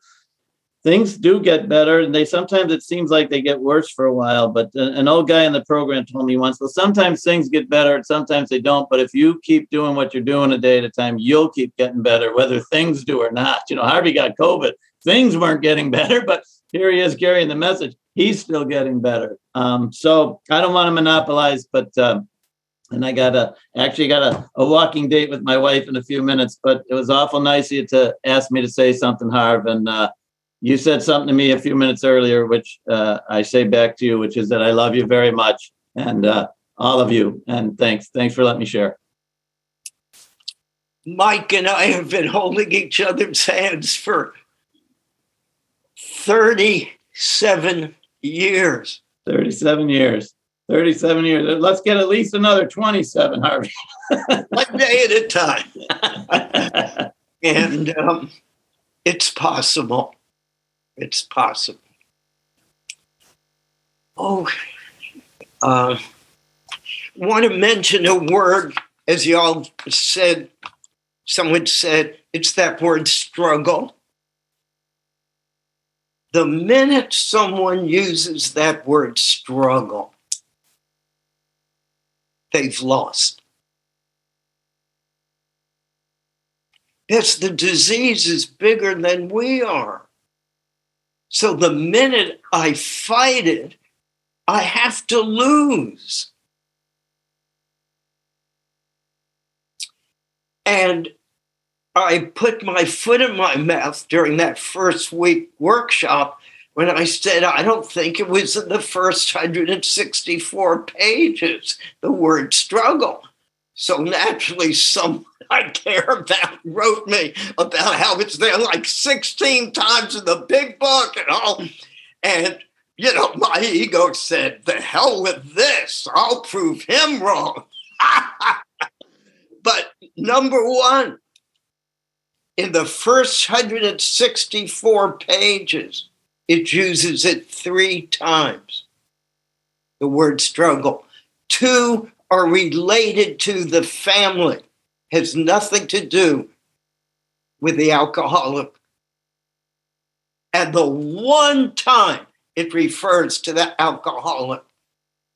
[SPEAKER 8] things do get better. And they sometimes it seems like they get worse for a while but an old guy in the program told me once well sometimes things get better and sometimes they don't but if you keep doing what you're doing a day at a time you'll keep getting better whether things do or not. You know harvey got covid. Things weren't getting better but here he is carrying the message. He's still getting better. Um, so i don't want to monopolize but um, and I got a actually got a, a walking date with my wife in a few minutes, but it was awful nice of you to ask me to say something, Harv. And uh, you said something to me a few minutes earlier, which uh, I say back to you, which is that I love you very much and uh, all of you. And thanks. Thanks for letting me share.
[SPEAKER 2] Mike and I have been holding each other's hands for 37 years.
[SPEAKER 8] 37 years. 37 years. Let's get at least another 27, Harvey.
[SPEAKER 2] One day at a time. and um, it's possible. It's possible. Oh, uh, want to mention a word, as y'all said, someone said, it's that word struggle. The minute someone uses that word struggle, they've lost. Yes, the disease is bigger than we are. So the minute I fight it, I have to lose. And I put my foot in my mouth during that first week workshop when I said I don't think it was in the first 164 pages, the word struggle. So naturally, someone I care about wrote me about how it's there like 16 times in the big book and all. And, you know, my ego said, the hell with this. I'll prove him wrong. but number one, in the first 164 pages, it uses it three times. The word struggle. Two are related to the family, has nothing to do with the alcoholic. And the one time it refers to the alcoholic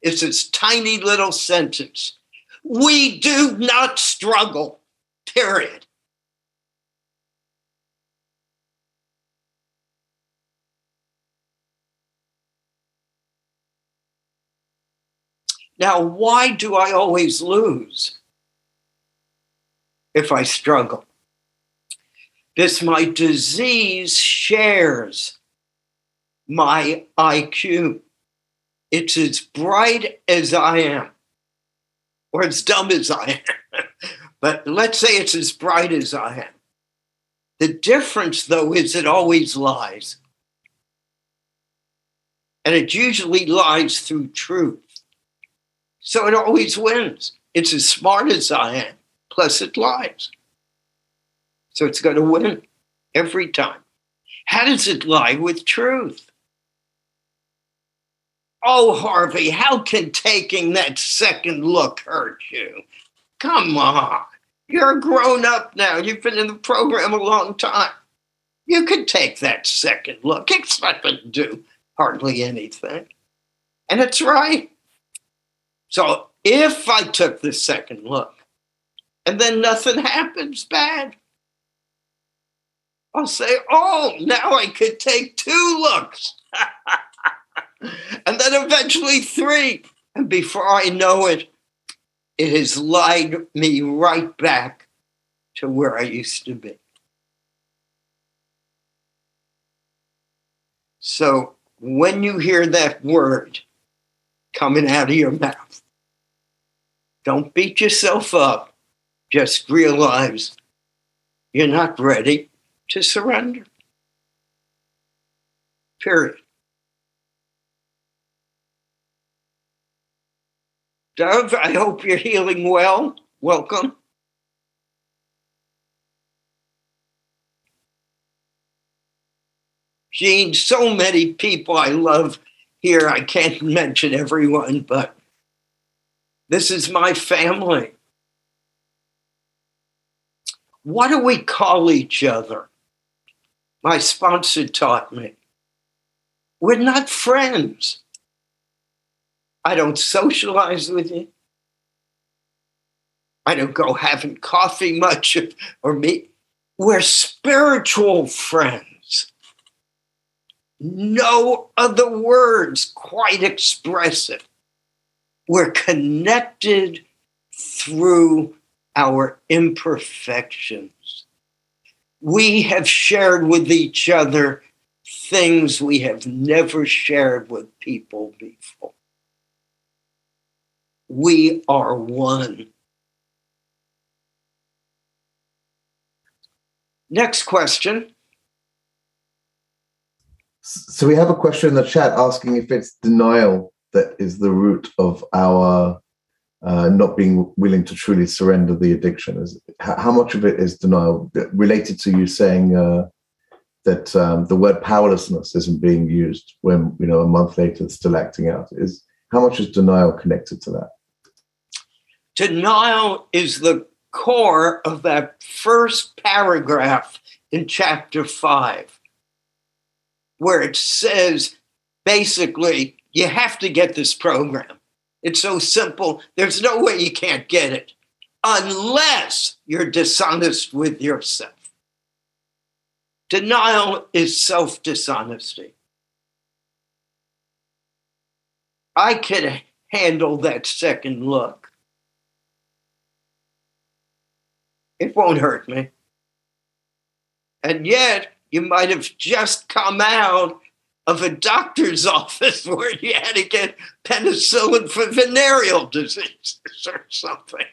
[SPEAKER 2] is this tiny little sentence We do not struggle, period. Now, why do I always lose if I struggle? This my disease shares my IQ. It's as bright as I am, or as dumb as I am. but let's say it's as bright as I am. The difference, though, is it always lies. And it usually lies through truth. So it always wins. It's as smart as I am, plus it lies. So it's going to win every time. How does it lie with truth? Oh, Harvey, how can taking that second look hurt you? Come on. You're grown up now. You've been in the program a long time. You could take that second look. It's not going to do hardly anything. And it's right. So if I took the second look and then nothing happens bad, I'll say, oh, now I could take two looks. and then eventually three. And before I know it, it has lied me right back to where I used to be. So when you hear that word coming out of your mouth, don't beat yourself up. Just realize you're not ready to surrender. Period. Dove, I hope you're healing well. Welcome. Gene, so many people I love here. I can't mention everyone, but this is my family. What do we call each other? My sponsor taught me. We're not friends. I don't socialize with you. I don't go having coffee much or meet. We're spiritual friends. No other words quite express it. We're connected through our imperfections. We have shared with each other things we have never shared with people before. We are one. Next question.
[SPEAKER 4] So we have a question in the chat asking if it's denial that is the root of our uh, not being willing to truly surrender the addiction? Is how much of it is denial related to you saying uh, that um, the word powerlessness isn't being used when you know a month later it's still acting out? Is how much is denial connected to that?
[SPEAKER 2] Denial is the core of that first paragraph in chapter five, where it says basically you have to get this program. It's so simple. There's no way you can't get it unless you're dishonest with yourself. Denial is self dishonesty. I could handle that second look. It won't hurt me. And yet, you might have just come out of a doctor's office where you had to get penicillin for venereal diseases or something.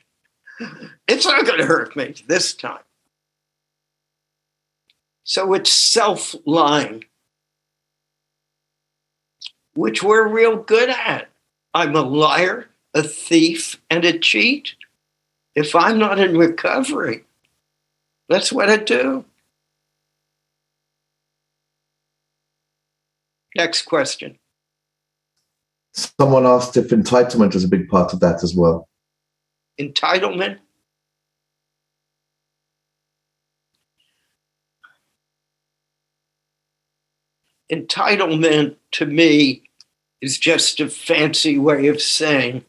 [SPEAKER 2] It's not going to hurt me this time. So it's self lying, which we're real good at. I'm a liar, a thief, and a cheat. If I'm not in recovery, that's what I do. Next question.
[SPEAKER 4] Someone asked if entitlement is a big part of that as well.
[SPEAKER 2] Entitlement. Entitlement to me is just a fancy way of saying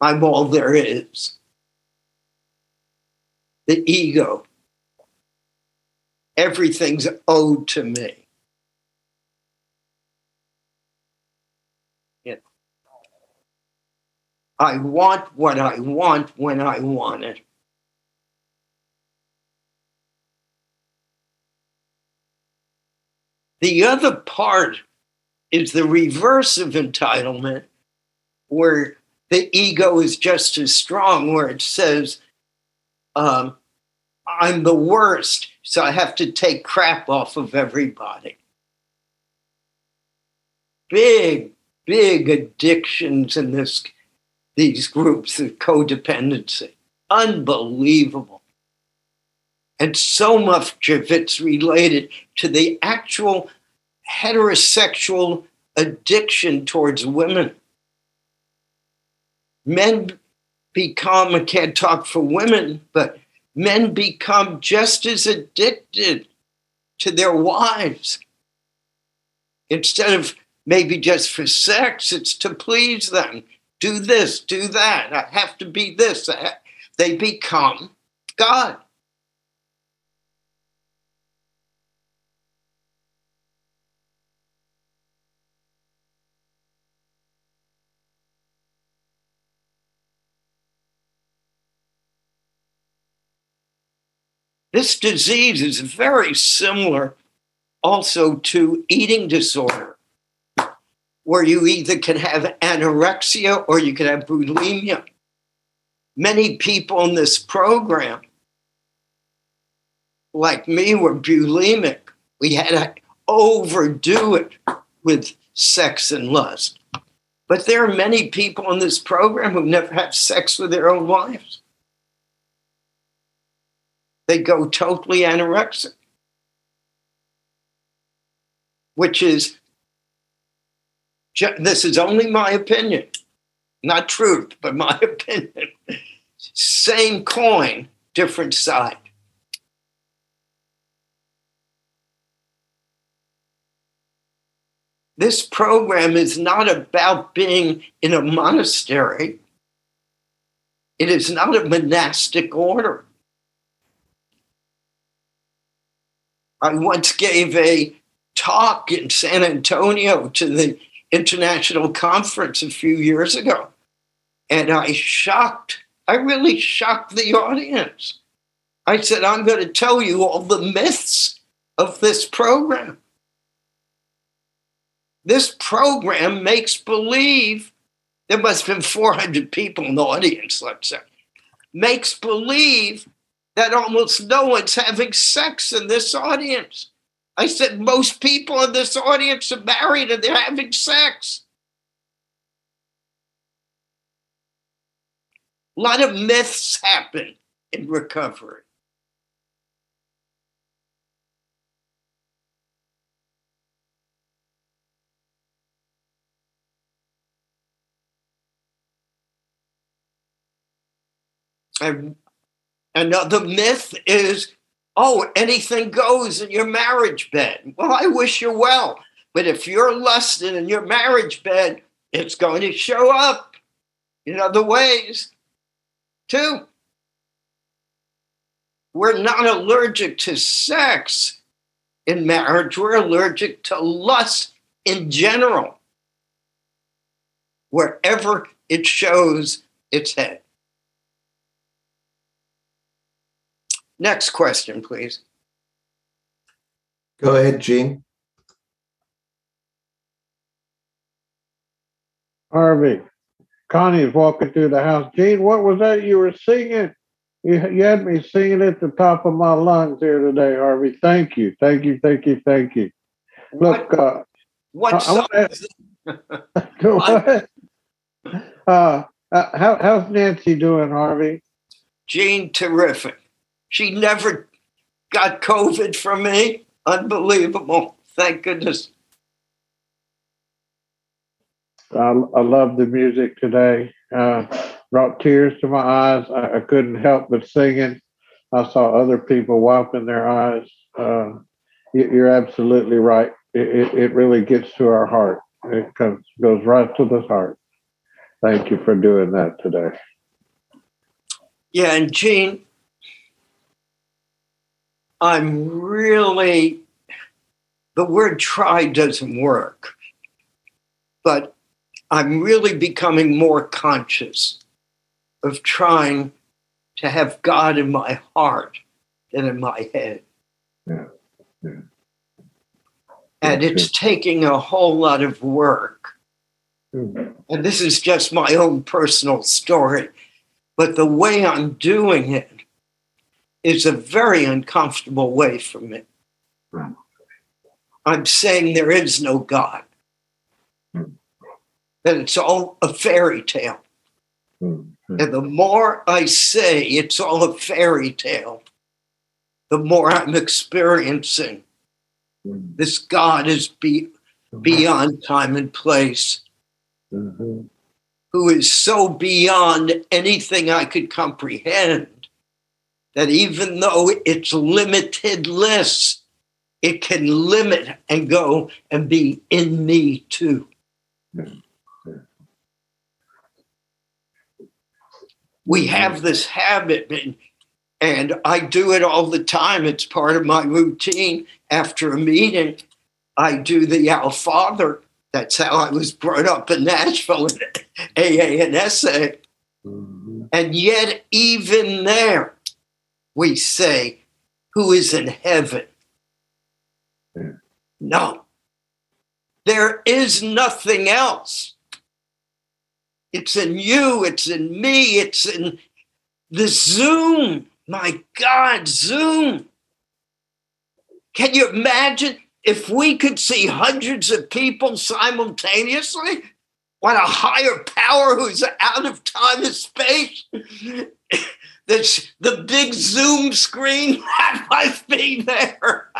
[SPEAKER 2] I'm all there is. The ego. Everything's owed to me. I want what I want when I want it. The other part is the reverse of entitlement, where the ego is just as strong, where it says, um, I'm the worst, so I have to take crap off of everybody. Big, big addictions in this these groups of codependency. Unbelievable. And so much of it's related to the actual heterosexual addiction towards women. Men become, I can't talk for women, but men become just as addicted to their wives. Instead of maybe just for sex, it's to please them do this, do that. I have to be this. They become God. This disease is very similar also to eating disorder where you either can have anorexia or you can have bulimia. Many people in this program, like me, were bulimic. We had to overdo it with sex and lust. But there are many people in this program who never have sex with their own wives. They go totally anorexic, which is this is only my opinion, not truth, but my opinion. Same coin, different side. This program is not about being in a monastery. It is not a monastic order. I once gave a talk in San Antonio to the international conference a few years ago. And I shocked, I really shocked the audience. I said, I'm going to tell you all the myths of this program. This program makes believe, there must have been 400 people in the audience, let's say, makes believe that almost no one's having sex in this audience. I said, most people in this audience are married and they're having sex. A lot of myths happen in recovery. And another myth is oh, anything goes in your marriage bed. Well, I wish you well. But if you're lusting in your marriage bed, it's going to show up in other ways too. We're not allergic to sex in marriage, we're allergic to lust in general, wherever it shows its head. Next question, please.
[SPEAKER 4] Go ahead, Gene.
[SPEAKER 9] Harvey, Connie's walking through the house. Gene, what was that you were singing? You, you had me singing at the top of my lungs here today, Harvey. Thank you, thank you, thank you, thank you. Look, what, uh,
[SPEAKER 2] what
[SPEAKER 9] I,
[SPEAKER 2] song? I
[SPEAKER 9] go ahead. Uh, uh, how, how's Nancy doing, Harvey?
[SPEAKER 2] Gene, terrific. She never got COVID from me. Unbelievable. Thank goodness.
[SPEAKER 9] I, I love the music today. Uh, brought tears to my eyes. I, I couldn't help but singing. I saw other people wiping their eyes. Uh, you, you're absolutely right. It, it, it really gets to our heart. It comes, goes right to the heart. Thank you for doing that today.
[SPEAKER 2] Yeah, and Gene, I'm really, the word try doesn't work, but I'm really becoming more conscious of trying to have God in my heart than in my head.
[SPEAKER 9] Yeah, yeah.
[SPEAKER 2] And it's taking a whole lot of work.
[SPEAKER 9] Hmm.
[SPEAKER 2] And this is just my own personal story. But the way I'm doing it is a very uncomfortable way for me.
[SPEAKER 9] Right.
[SPEAKER 2] I'm saying there is no God,
[SPEAKER 9] Hmm.
[SPEAKER 2] that it's all a fairy tale.
[SPEAKER 9] Hmm.
[SPEAKER 2] And the more I say it's all a fairy tale, the more I'm experiencing
[SPEAKER 9] Hmm.
[SPEAKER 2] this God is be, beyond time and place,
[SPEAKER 9] Mhm.
[SPEAKER 2] who is so beyond anything I could comprehend that even though it's limitless, it can limit and go and be in me too. We have this habit, and, and I do it all the time. It's part of my routine. After a meeting, I do the Our Father. That's how I was brought up in Nashville in AA and SA. And yet, even there, we say, Who is in heaven?
[SPEAKER 9] Yeah.
[SPEAKER 2] No, there is nothing else. It's in you, it's in me, it's in the Zoom. My God, Zoom. Can you imagine if we could see hundreds of people simultaneously? What a higher power who's out of time and space. That's the big Zoom screen that must be there.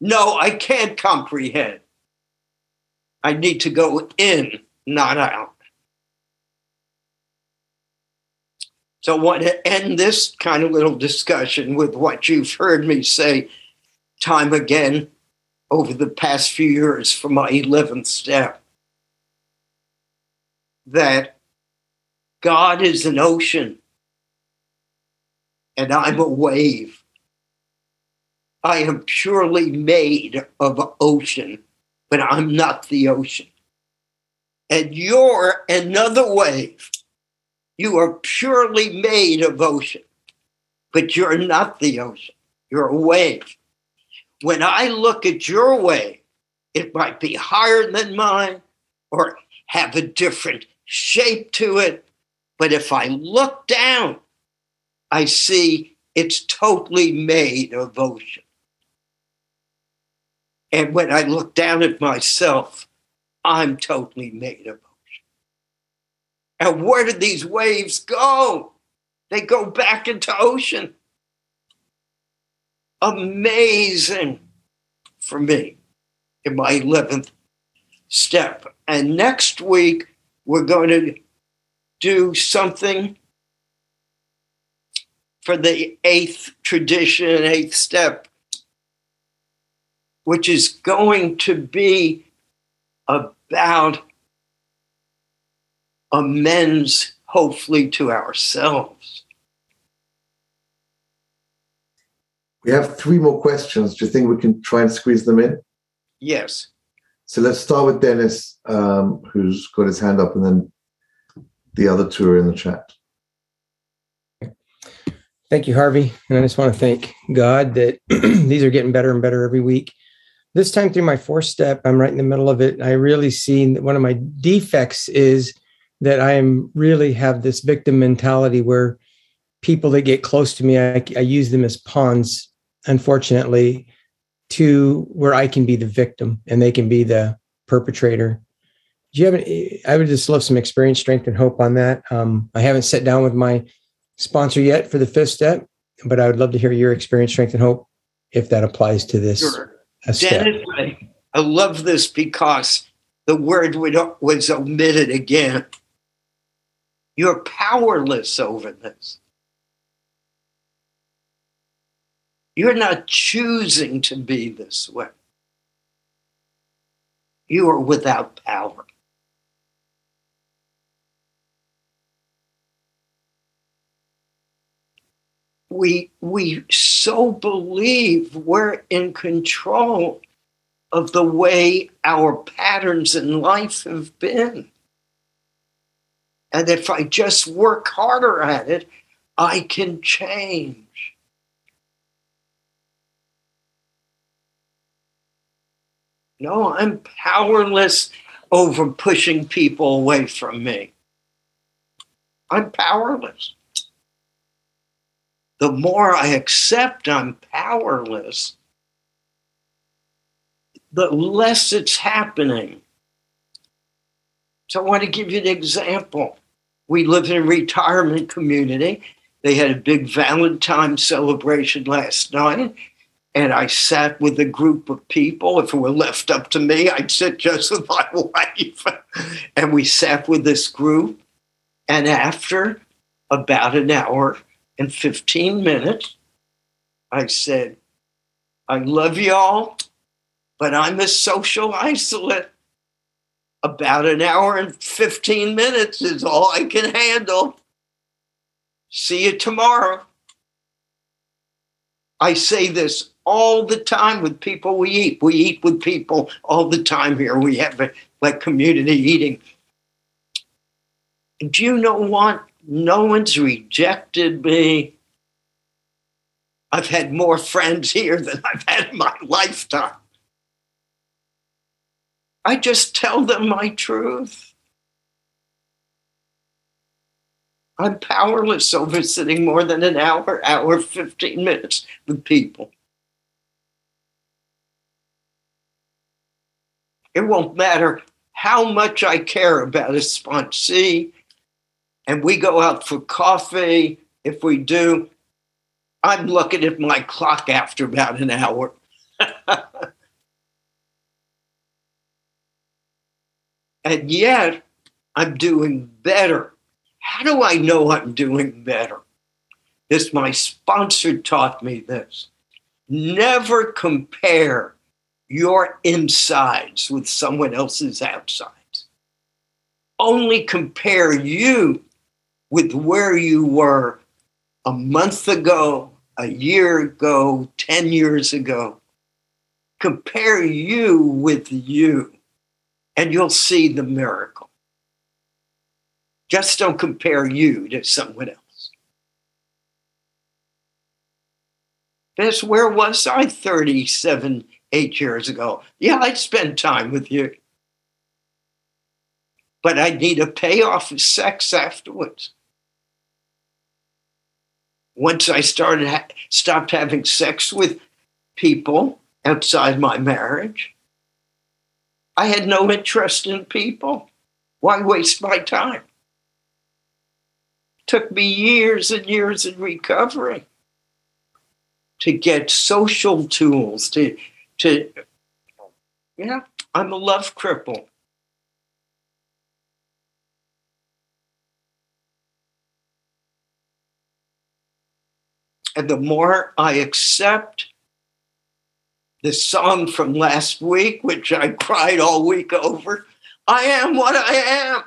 [SPEAKER 2] no, I can't comprehend. I need to go in, not out. So I want to end this kind of little discussion with what you've heard me say time again over the past few years for my 11th step that God is an ocean and I'm a wave. I am purely made of ocean, but I'm not the ocean. And you're another wave. You are purely made of ocean, but you're not the ocean. You're a wave. When I look at your wave, it might be higher than mine or have a different shape to it. But if I look down, I see it's totally made of ocean. And when I look down at myself, I'm totally made of ocean. And where did these waves go? They go back into ocean. Amazing for me in my 11th step. And next week, we're going to do something for the eighth tradition, eighth step, which is going to be about amends, hopefully, to ourselves.
[SPEAKER 4] We have three more questions. Do you think we can try and squeeze them in?
[SPEAKER 2] Yes.
[SPEAKER 4] So let's start with Dennis, um, who's got his hand up, and then the other two are in the chat.
[SPEAKER 10] Thank you, Harvey. And I just want to thank God that these are getting better and better every week. this time through my fourth step, I'm right in the middle of it. I really see one of my defects is that I am really have this victim mentality where people that get close to me, I, I use them as pawns, unfortunately, to where I can be the victim and they can be the perpetrator. Do you have any, I would just love some experience, strength, and hope on that. Um, I haven't sat down with my sponsor yet for the fifth step, but I would love to hear your experience, strength, and hope if that applies to this
[SPEAKER 2] Sure.
[SPEAKER 10] step.
[SPEAKER 2] Dennis, I, I love this because the word would- was omitted again. You're powerless over this. You're not choosing to be this way. You are without power. We, we so believe we're in control of the way our patterns in life have been. And if I just work harder at it, I can change. No, I'm powerless over pushing people away from me. I'm powerless. The more I accept I'm powerless, the less it's happening. So I want to give you an example. We live in a retirement community. They had a big Valentine celebration last night, and I sat with a group of people. If it were left up to me, I'd sit just with my wife. and we sat with this group. And after about an hour and 15 minutes, I said, I love y'all, but I'm a social isolate. About an hour and 15 minutes is all I can handle. See you tomorrow. I say this all the time with people we eat. We eat with people all the time here. We have a, like community eating. Do you know what? No one's rejected me. I've had more friends here than I've had in my lifetime. I just tell them my truth. I'm powerless over sitting more than an hour, hour, 15 minutes with people. It won't matter how much I care about a sponsee, and we go out for coffee. If we do, I'm looking at my clock after about an hour. and yet I'm doing better. How do I know I'm doing better? This, my sponsor taught me this. Never compare your insides with someone else's outsides. Only compare you with where you were a month ago, a year ago, 10 years ago. Compare you with you, and you'll see the miracle. Just don't compare you to someone else. That's where was I 37, eight years ago? Yeah, I'd spend time with you. But I'd need a payoff of sex afterwards. Once I started ha- stopped having sex with people outside my marriage, I had no interest in people. Why waste my time? Took me years and years in recovery to get social tools to to yeah. I'm a love cripple. And the more i accept the song from last week which i cried all week over i am what i am.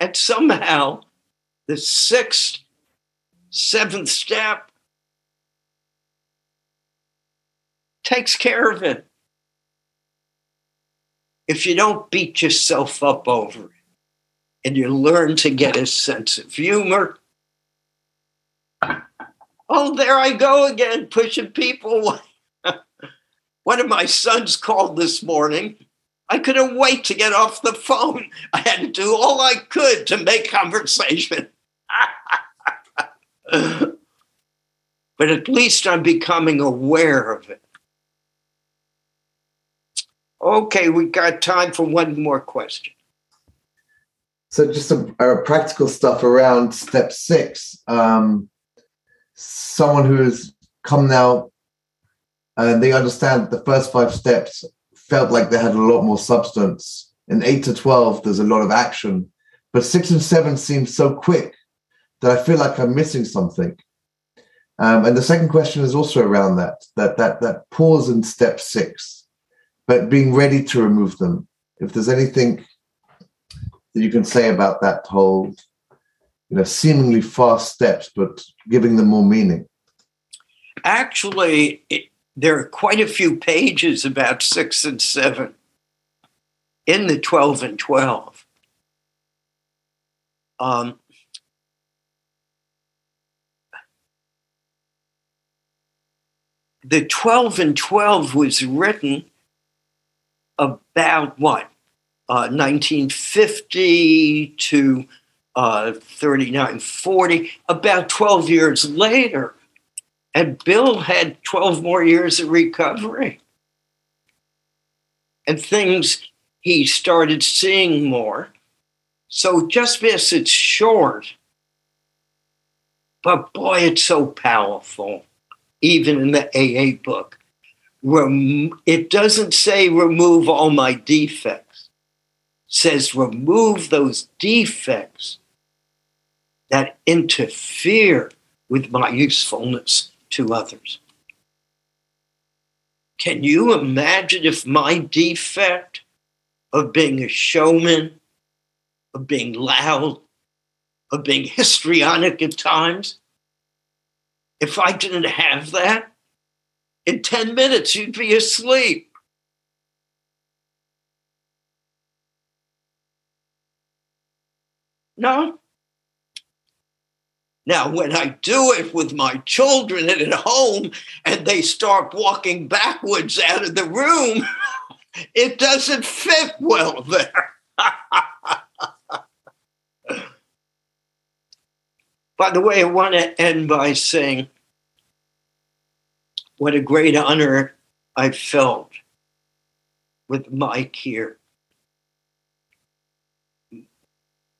[SPEAKER 2] And somehow the sixth, seventh step takes care of it. If you don't beat yourself up over it and you learn to get a sense of humor, Oh, there I go again, pushing people. One of my sons called this morning. I couldn't wait to get off the phone. I had to do all I could to make conversation. But at least I'm becoming aware of it. Okay, we got time for one more question.
[SPEAKER 4] So just some uh, practical stuff around step six. Um, someone who has come now and they understand the first five steps felt like they had a lot more substance. In eight to 12, there's a lot of action. But six and seven seem so quick that I feel like I'm missing something. Um, and the second question is also around that, that, that, that pause in step six, but being ready to remove them. If there's anything that you can say about that whole, you know, seemingly fast steps, but giving them more meaning.
[SPEAKER 2] Actually, it, there are quite a few pages about six and seven in the 12 and 12. Um, the 12 and 12 was written about what? Uh, 1950 to uh, 3940, about 12 years later. And Bill had 12 more years of recovery. And things he started seeing more. So just because it's short, but boy, it's so powerful, even in the AA book. Rem- it doesn't say remove all my defects, it says remove those defects that interfere with my usefulness to others. Can you imagine if my defect of being a showman, of being loud, of being histrionic at times, if I didn't have that, in 10 minutes you'd be asleep. No, now, when I do it with my children at home and they start walking backwards out of the room, it doesn't fit well there. by the way, I want to end by saying what a great honor I felt with Mike here.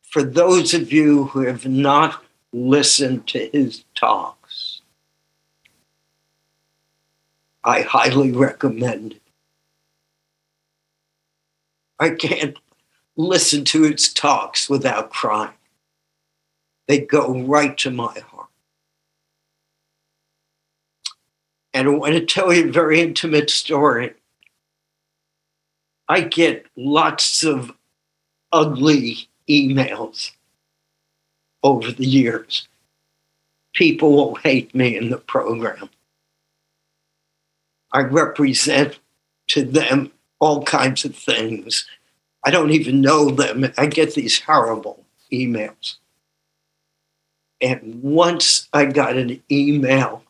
[SPEAKER 2] For those of you who have not listened to his talks. I highly recommend it. I can't listen to his talks without crying. They go right to my heart. And I want to tell you a very intimate story. I get lots of ugly emails over the years. People will hate me in the program. I represent to them all kinds of things. I don't even know them. I get these horrible emails. And once I got an email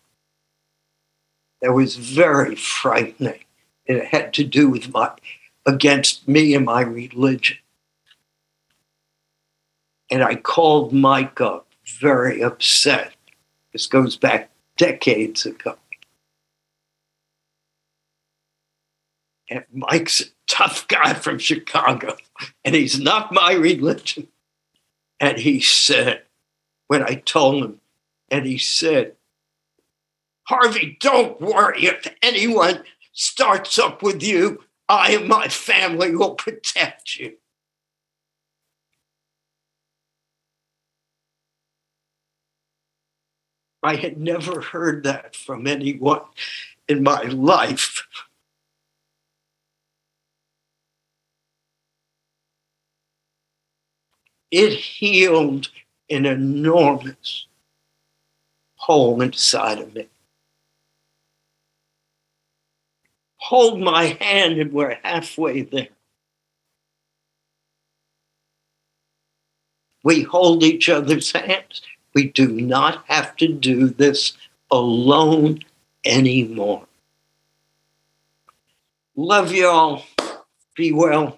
[SPEAKER 2] that was very frightening. It had to do with my against me and my religion. And I called Mike up very upset. This goes back decades ago. And Mike's a tough guy from Chicago, and he's not my religion. And he said, when I told him, and he said, Harvey, don't worry. If anyone starts up with you, I and my family will protect you. I had never heard that from anyone in my life. It healed an enormous hole inside of me. Hold my hand, and we're halfway there. We hold each other's hands. We do not have to do this alone anymore. Love y'all. Be well.